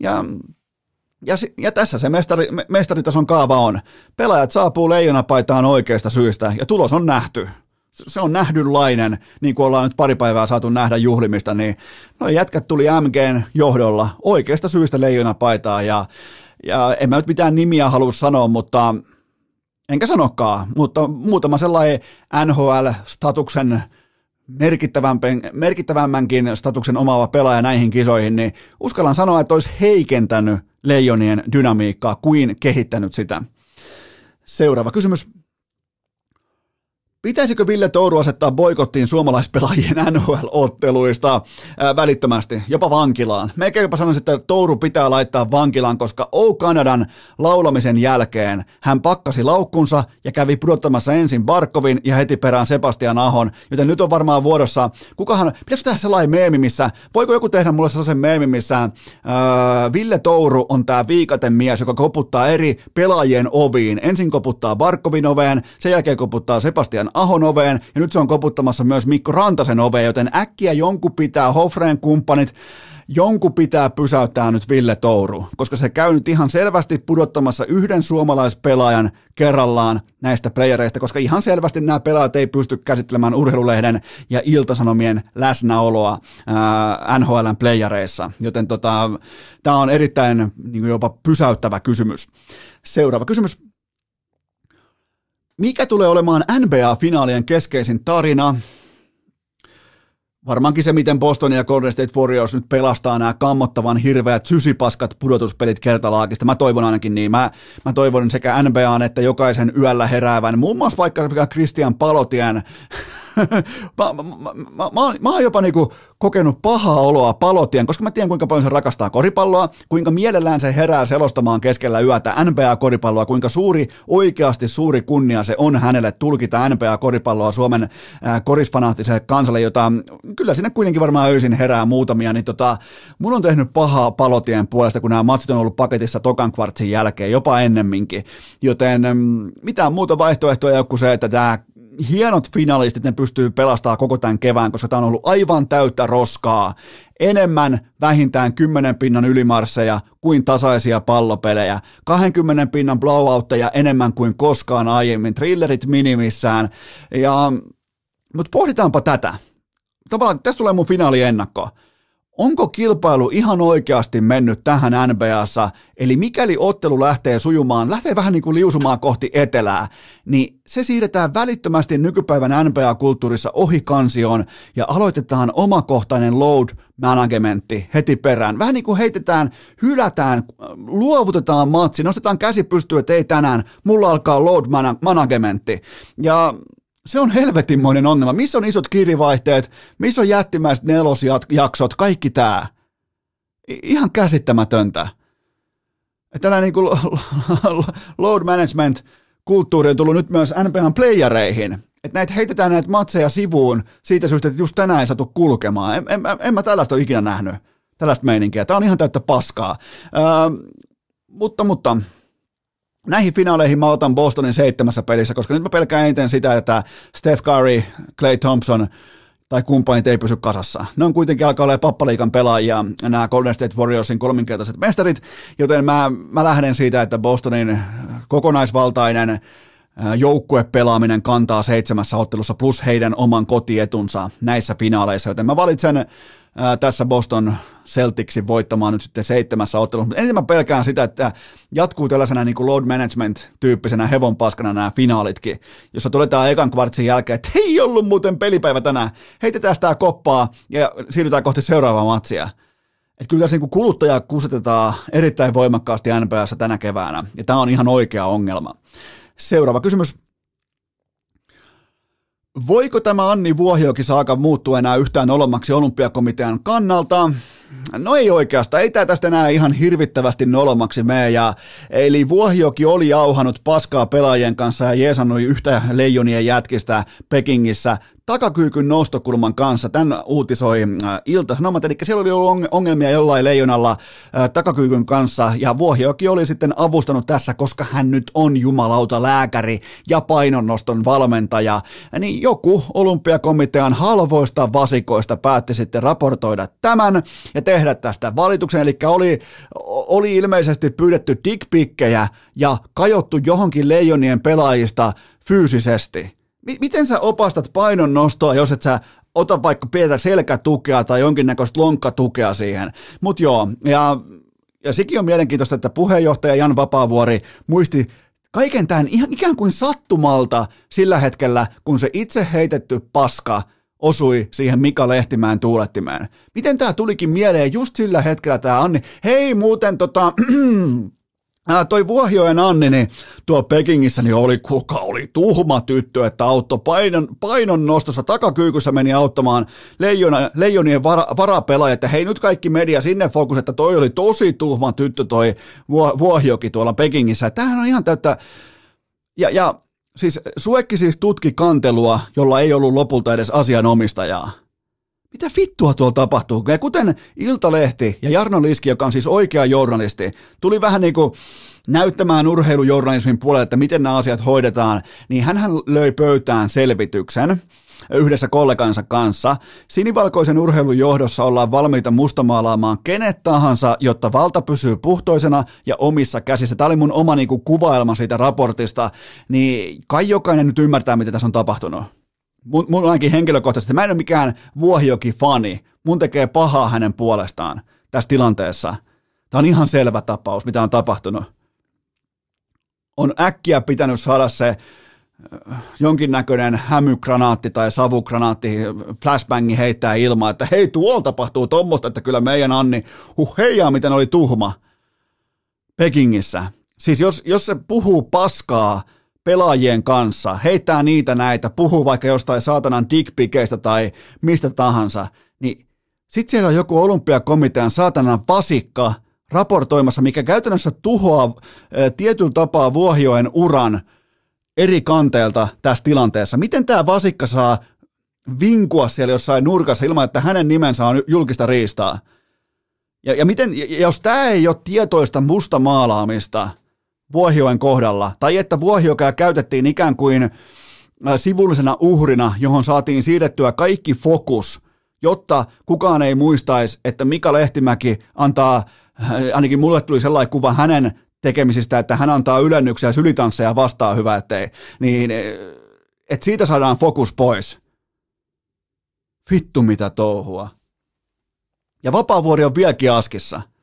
Speaker 1: Ja ja, ja tässä se mestari, mestaritason kaava on. Pelaajat saapuu leijonapaitaan oikeista syistä ja tulos on nähty se on nähdynlainen, niin kuin ollaan nyt pari päivää saatu nähdä juhlimista, niin no jätkät tuli MGn johdolla oikeasta syystä leijona paitaa ja, ja en mä nyt mitään nimiä halua sanoa, mutta enkä sanokaan, mutta muutama sellainen NHL-statuksen merkittävämmänkin statuksen omaava pelaaja näihin kisoihin, niin uskallan sanoa, että olisi heikentänyt leijonien dynamiikkaa kuin kehittänyt sitä. Seuraava kysymys. Pitäisikö Ville Touru asettaa boikottiin suomalaispelaajien NHL-otteluista ää, välittömästi, jopa vankilaan? Meikä jopa sanoisin, että Touru pitää laittaa vankilaan, koska O Kanadan laulamisen jälkeen hän pakkasi laukkunsa ja kävi pudottamassa ensin Barkovin ja heti perään Sebastian Ahon, joten nyt on varmaan vuorossa, kukahan, pitäisikö tehdä sellainen meemi, missä, voiko joku tehdä mulle sellaisen meemi, missä ää, Ville Touru on tämä viikaten mies, joka koputtaa eri pelaajien oviin. Ensin koputtaa Barkovin oveen, sen jälkeen koputtaa Sebastian Ahon oveen ja nyt se on koputtamassa myös Mikko Rantasen oveen, joten äkkiä jonkun pitää Hofreen kumppanit jonkun pitää pysäyttää nyt Ville Touru, koska se käy nyt ihan selvästi pudottamassa yhden suomalaispelaajan kerrallaan näistä playereista, koska ihan selvästi nämä pelaajat ei pysty käsittelemään urheilulehden ja iltasanomien läsnäoloa ää, NHLn playereissa, joten tota, tämä on erittäin niin jopa pysäyttävä kysymys. Seuraava kysymys. Mikä tulee olemaan NBA-finaalien keskeisin tarina? Varmaankin se, miten Boston ja Golden State Warriors nyt pelastaa nämä kammottavan hirveät sysipaskat pudotuspelit kertalaakista. Mä toivon ainakin niin. Mä, mä toivon sekä NBAn että jokaisen yöllä heräävän, muun muassa vaikka Christian Palotien mä, mä, mä, mä, mä, oon jopa niinku kokenut pahaa oloa palotien, koska mä tiedän kuinka paljon se rakastaa koripalloa, kuinka mielellään se herää selostamaan keskellä yötä NBA-koripalloa, kuinka suuri, oikeasti suuri kunnia se on hänelle tulkita NBA-koripalloa Suomen korisfanaattiselle kansalle, jota kyllä sinne kuitenkin varmaan öisin herää muutamia, niin tota, mun on tehnyt pahaa palotien puolesta, kun nämä matsit on ollut paketissa tokan kvartsin jälkeen, jopa ennemminkin, joten mm, mitään muuta vaihtoehtoja ei ole kuin se, että tämä hienot finalistit, ne pystyy pelastamaan koko tämän kevään, koska tämä on ollut aivan täyttä roskaa. Enemmän vähintään 10 pinnan ylimarsseja kuin tasaisia pallopelejä. 20 pinnan blowoutteja enemmän kuin koskaan aiemmin. Thrillerit minimissään. Ja, mutta pohditaanpa tätä. Tavallaan tästä tulee mun finaaliennakko onko kilpailu ihan oikeasti mennyt tähän NBAssa, eli mikäli ottelu lähtee sujumaan, lähtee vähän niin kuin liusumaan kohti etelää, niin se siirretään välittömästi nykypäivän NBA-kulttuurissa ohi kansioon ja aloitetaan omakohtainen load managementti heti perään. Vähän niin kuin heitetään, hylätään, luovutetaan matsi, nostetaan käsi pystyyn, että ei tänään, mulla alkaa load managementti. Ja se on helvetinmoinen ongelma. Missä on isot kirjivaihteet, missä on jättimäiset nelosjaksot, kaikki tämä. Ihan käsittämätöntä. Tällainen niin load management kulttuuri on tullut nyt myös NBAn playereihin. Että näitä heitetään näitä matseja sivuun siitä syystä, että just tänään ei saatu kulkemaan. En, en, en mä tällaista ole ikinä nähnyt, tällaista meininkiä. Tämä on ihan täyttä paskaa. Öö, mutta, mutta näihin finaaleihin mä otan Bostonin seitsemässä pelissä, koska nyt mä pelkään eniten sitä, että Steph Curry, Clay Thompson tai kumppanit ei pysy kasassa. Ne on kuitenkin alkaa olla pappaliikan pelaajia, nämä Golden State Warriorsin kolminkertaiset mestarit, joten mä, mä lähden siitä, että Bostonin kokonaisvaltainen joukkuepelaaminen kantaa seitsemässä ottelussa plus heidän oman kotietunsa näissä finaaleissa, joten mä valitsen ää, tässä Boston Celticsin voittamaan nyt sitten seitsemässä ottelussa. Mutta ensin mä pelkään sitä, että jatkuu tällaisena niin kuin load management-tyyppisenä hevonpaskana nämä finaalitkin, jossa todetaan ekan kvartsin jälkeen, että ei ollut muuten pelipäivä tänään, heitetään sitä koppaa ja siirrytään kohti seuraavaa matsia. Että kyllä tässä niin kuluttajaa kusetetaan erittäin voimakkaasti NPS tänä keväänä, ja tämä on ihan oikea ongelma. Seuraava kysymys. Voiko tämä Anni Vuohioki saaka muuttua enää yhtään nolommaksi olympiakomitean kannalta? No ei oikeastaan, ei tämä tästä enää ihan hirvittävästi nolomaksi mene. Ja, eli Vuohioki oli jauhanut paskaa pelaajien kanssa ja jeesannut yhtä leijonien jätkistä Pekingissä takakyykyn nostokulman kanssa. Tän uutisoi äh, Ilta-Sanomat, eli siellä oli ollut ongelmia jollain leijonalla äh, takakyykyn kanssa, ja Vuohioki oli sitten avustanut tässä, koska hän nyt on jumalauta lääkäri ja painonnoston valmentaja. Niin joku olympiakomitean halvoista vasikoista päätti sitten raportoida tämän ja tehdä tästä valituksen, eli oli, oli ilmeisesti pyydetty dickpikkejä ja kajottu johonkin leijonien pelaajista fyysisesti miten sä opastat painon nostoa, jos et sä ota vaikka pientä selkätukea tai jonkinnäköistä lonkkatukea siihen. Mutta joo, ja, ja sekin on mielenkiintoista, että puheenjohtaja Jan Vapaavuori muisti kaiken tämän ihan ikään kuin sattumalta sillä hetkellä, kun se itse heitetty paska osui siihen Mika Lehtimään tuulettimeen. Miten tämä tulikin mieleen just sillä hetkellä tämä Anni? Hei muuten tota, Ää, toi Vuohioen Anni, niin tuo Pekingissä, niin oli, kuka oli tuhma tyttö, että auttoi painon, painon nostossa takakyykyssä meni auttamaan leijona, leijonien vara, varapelaajat, että hei nyt kaikki media sinne fokus, että toi oli tosi tuhma tyttö toi Vuohioki tuolla Pekingissä. Tämähän on ihan täyttä, ja, ja siis Suekki siis tutki kantelua, jolla ei ollut lopulta edes asianomistajaa. Mitä vittua tuolla tapahtuu? Ja kuten Iltalehti ja Jarno Liski, joka on siis oikea journalisti, tuli vähän niin kuin näyttämään urheilujournalismin puolelle, että miten nämä asiat hoidetaan, niin hän löi pöytään selvityksen yhdessä kollegansa kanssa. Sinivalkoisen urheilun johdossa ollaan valmiita mustamaalaamaan kenet tahansa, jotta valta pysyy puhtoisena ja omissa käsissä. Tämä oli mun oma niin kuin, kuvailma siitä raportista, niin kai jokainen nyt ymmärtää, mitä tässä on tapahtunut mun, mun ainakin henkilökohtaisesti, mä en ole mikään Vuohioki-fani, mun tekee pahaa hänen puolestaan tässä tilanteessa. Tämä on ihan selvä tapaus, mitä on tapahtunut. On äkkiä pitänyt saada se äh, jonkinnäköinen hämykranaatti tai savukranaatti, flashbangi heittää ilmaa, että hei tuolla tapahtuu tuommoista, että kyllä meidän Anni, huh heijaa miten oli tuhma Pekingissä. Siis jos, jos se puhuu paskaa pelaajien kanssa, heittää niitä näitä, puhuu vaikka jostain saatanan dickpikeistä tai mistä tahansa, niin sitten siellä on joku olympiakomitean saatanan vasikka raportoimassa, mikä käytännössä tuhoaa tietyllä tapaa Vuohioen uran eri kanteelta tässä tilanteessa. Miten tämä vasikka saa vinkua siellä jossain nurkassa ilman, että hänen nimensä on julkista riistaa? Ja, ja miten, jos tämä ei ole tietoista musta maalaamista – Vuohioen kohdalla, tai että Vuohiokää käytettiin ikään kuin äh, sivullisena uhrina, johon saatiin siirrettyä kaikki fokus, jotta kukaan ei muistaisi, että Mika Lehtimäki antaa, äh, ainakin mulle tuli sellainen kuva hänen tekemisistä, että hän antaa ylennyksiä sylitansseja vastaan hyvä, ettei, niin äh, että siitä saadaan fokus pois. Vittu mitä touhua. Ja Vapaavuori on vieläkin askissa –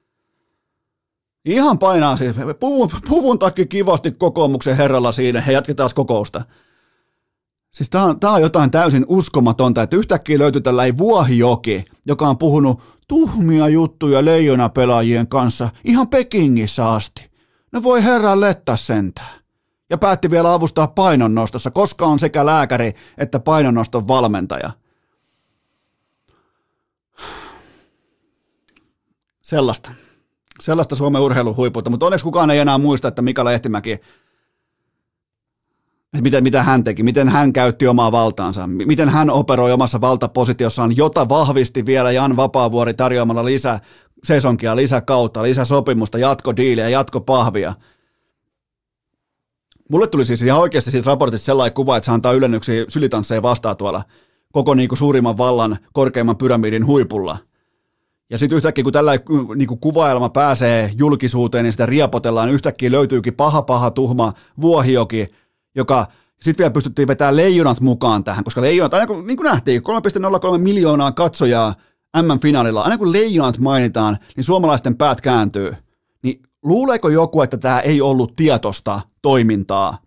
Speaker 1: Ihan painaa siis. Puvun, puvun takia kivasti kokoomuksen herralla siinä. He jatketaan kokousta. Siis tää on, tää on jotain täysin uskomatonta, että yhtäkkiä löytyy tällainen Vuohijoki, joka on puhunut tuhmia juttuja leijonapelaajien kanssa ihan Pekingissä asti. No voi herran letta sentään. Ja päätti vielä avustaa painonnostossa, koska on sekä lääkäri että painonnoston valmentaja. Sellaista sellaista Suomen urheilun huippuutta, mutta onneksi kukaan ei enää muista, että Mika Lehtimäki, että miten, mitä hän teki, miten hän käytti omaa valtaansa, miten hän operoi omassa valtapositiossaan, jota vahvisti vielä Jan Vapaavuori tarjoamalla lisää sesonkia, lisäkautta, lisäsopimusta, jatkodiiliä, jatkopahvia. Mulle tuli siis ihan oikeasti siitä raportista sellainen kuva, että se antaa ylennyksiä sylitansseja vastaan tuolla koko niin kuin suurimman vallan korkeimman pyramidin huipulla – ja sitten yhtäkkiä, kun tällä niin kuin kuvailma pääsee julkisuuteen, niin sitä riepotellaan, yhtäkkiä löytyykin paha, paha, tuhma vuohioki, joka sitten vielä pystyttiin vetämään leijonat mukaan tähän, koska leijonat, aina kun, niin kuin nähtiin, 3,03 miljoonaa katsojaa M-finaalilla, aina kun leijonat mainitaan, niin suomalaisten päät kääntyy. Niin luuleeko joku, että tämä ei ollut tietosta toimintaa?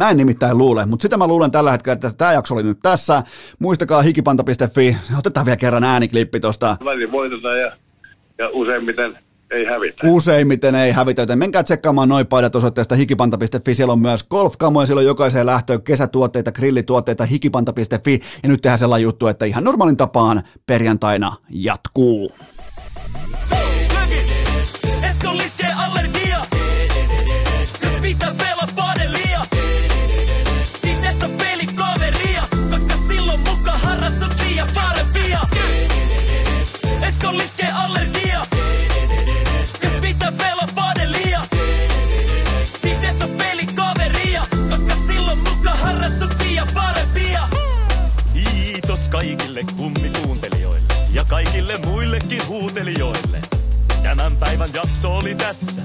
Speaker 1: Mä en nimittäin luule, mutta sitä mä luulen tällä hetkellä, että tämä jakso oli nyt tässä. Muistakaa hikipanta.fi, otetaan vielä kerran ääniklippi tuosta.
Speaker 3: Voitetaan ja, ja useimmiten ei hävitä.
Speaker 1: Useimmiten ei hävitä, joten menkää tsekkaamaan noin paidat osoitteesta hikipanta.fi. Siellä on myös golfkamoja, siellä on jokaiseen lähtöön kesätuotteita, grillituotteita, hikipanta.fi. Ja nyt tehdään sellainen juttu, että ihan normaalin tapaan perjantaina jatkuu.
Speaker 2: päivän jakso oli tässä.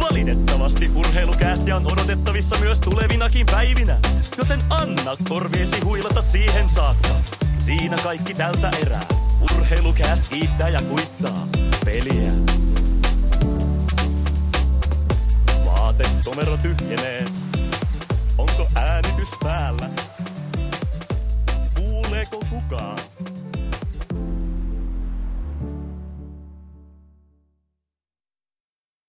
Speaker 2: Valitettavasti urheilukästi on odotettavissa myös tulevinakin päivinä, joten anna korviesi huilata siihen saakka. Siinä kaikki tältä erää. Urheilukäst kiittää ja kuittaa peliä. Vaate somero tyhjenee. Onko äänitys päällä? Kuuleeko kukaan?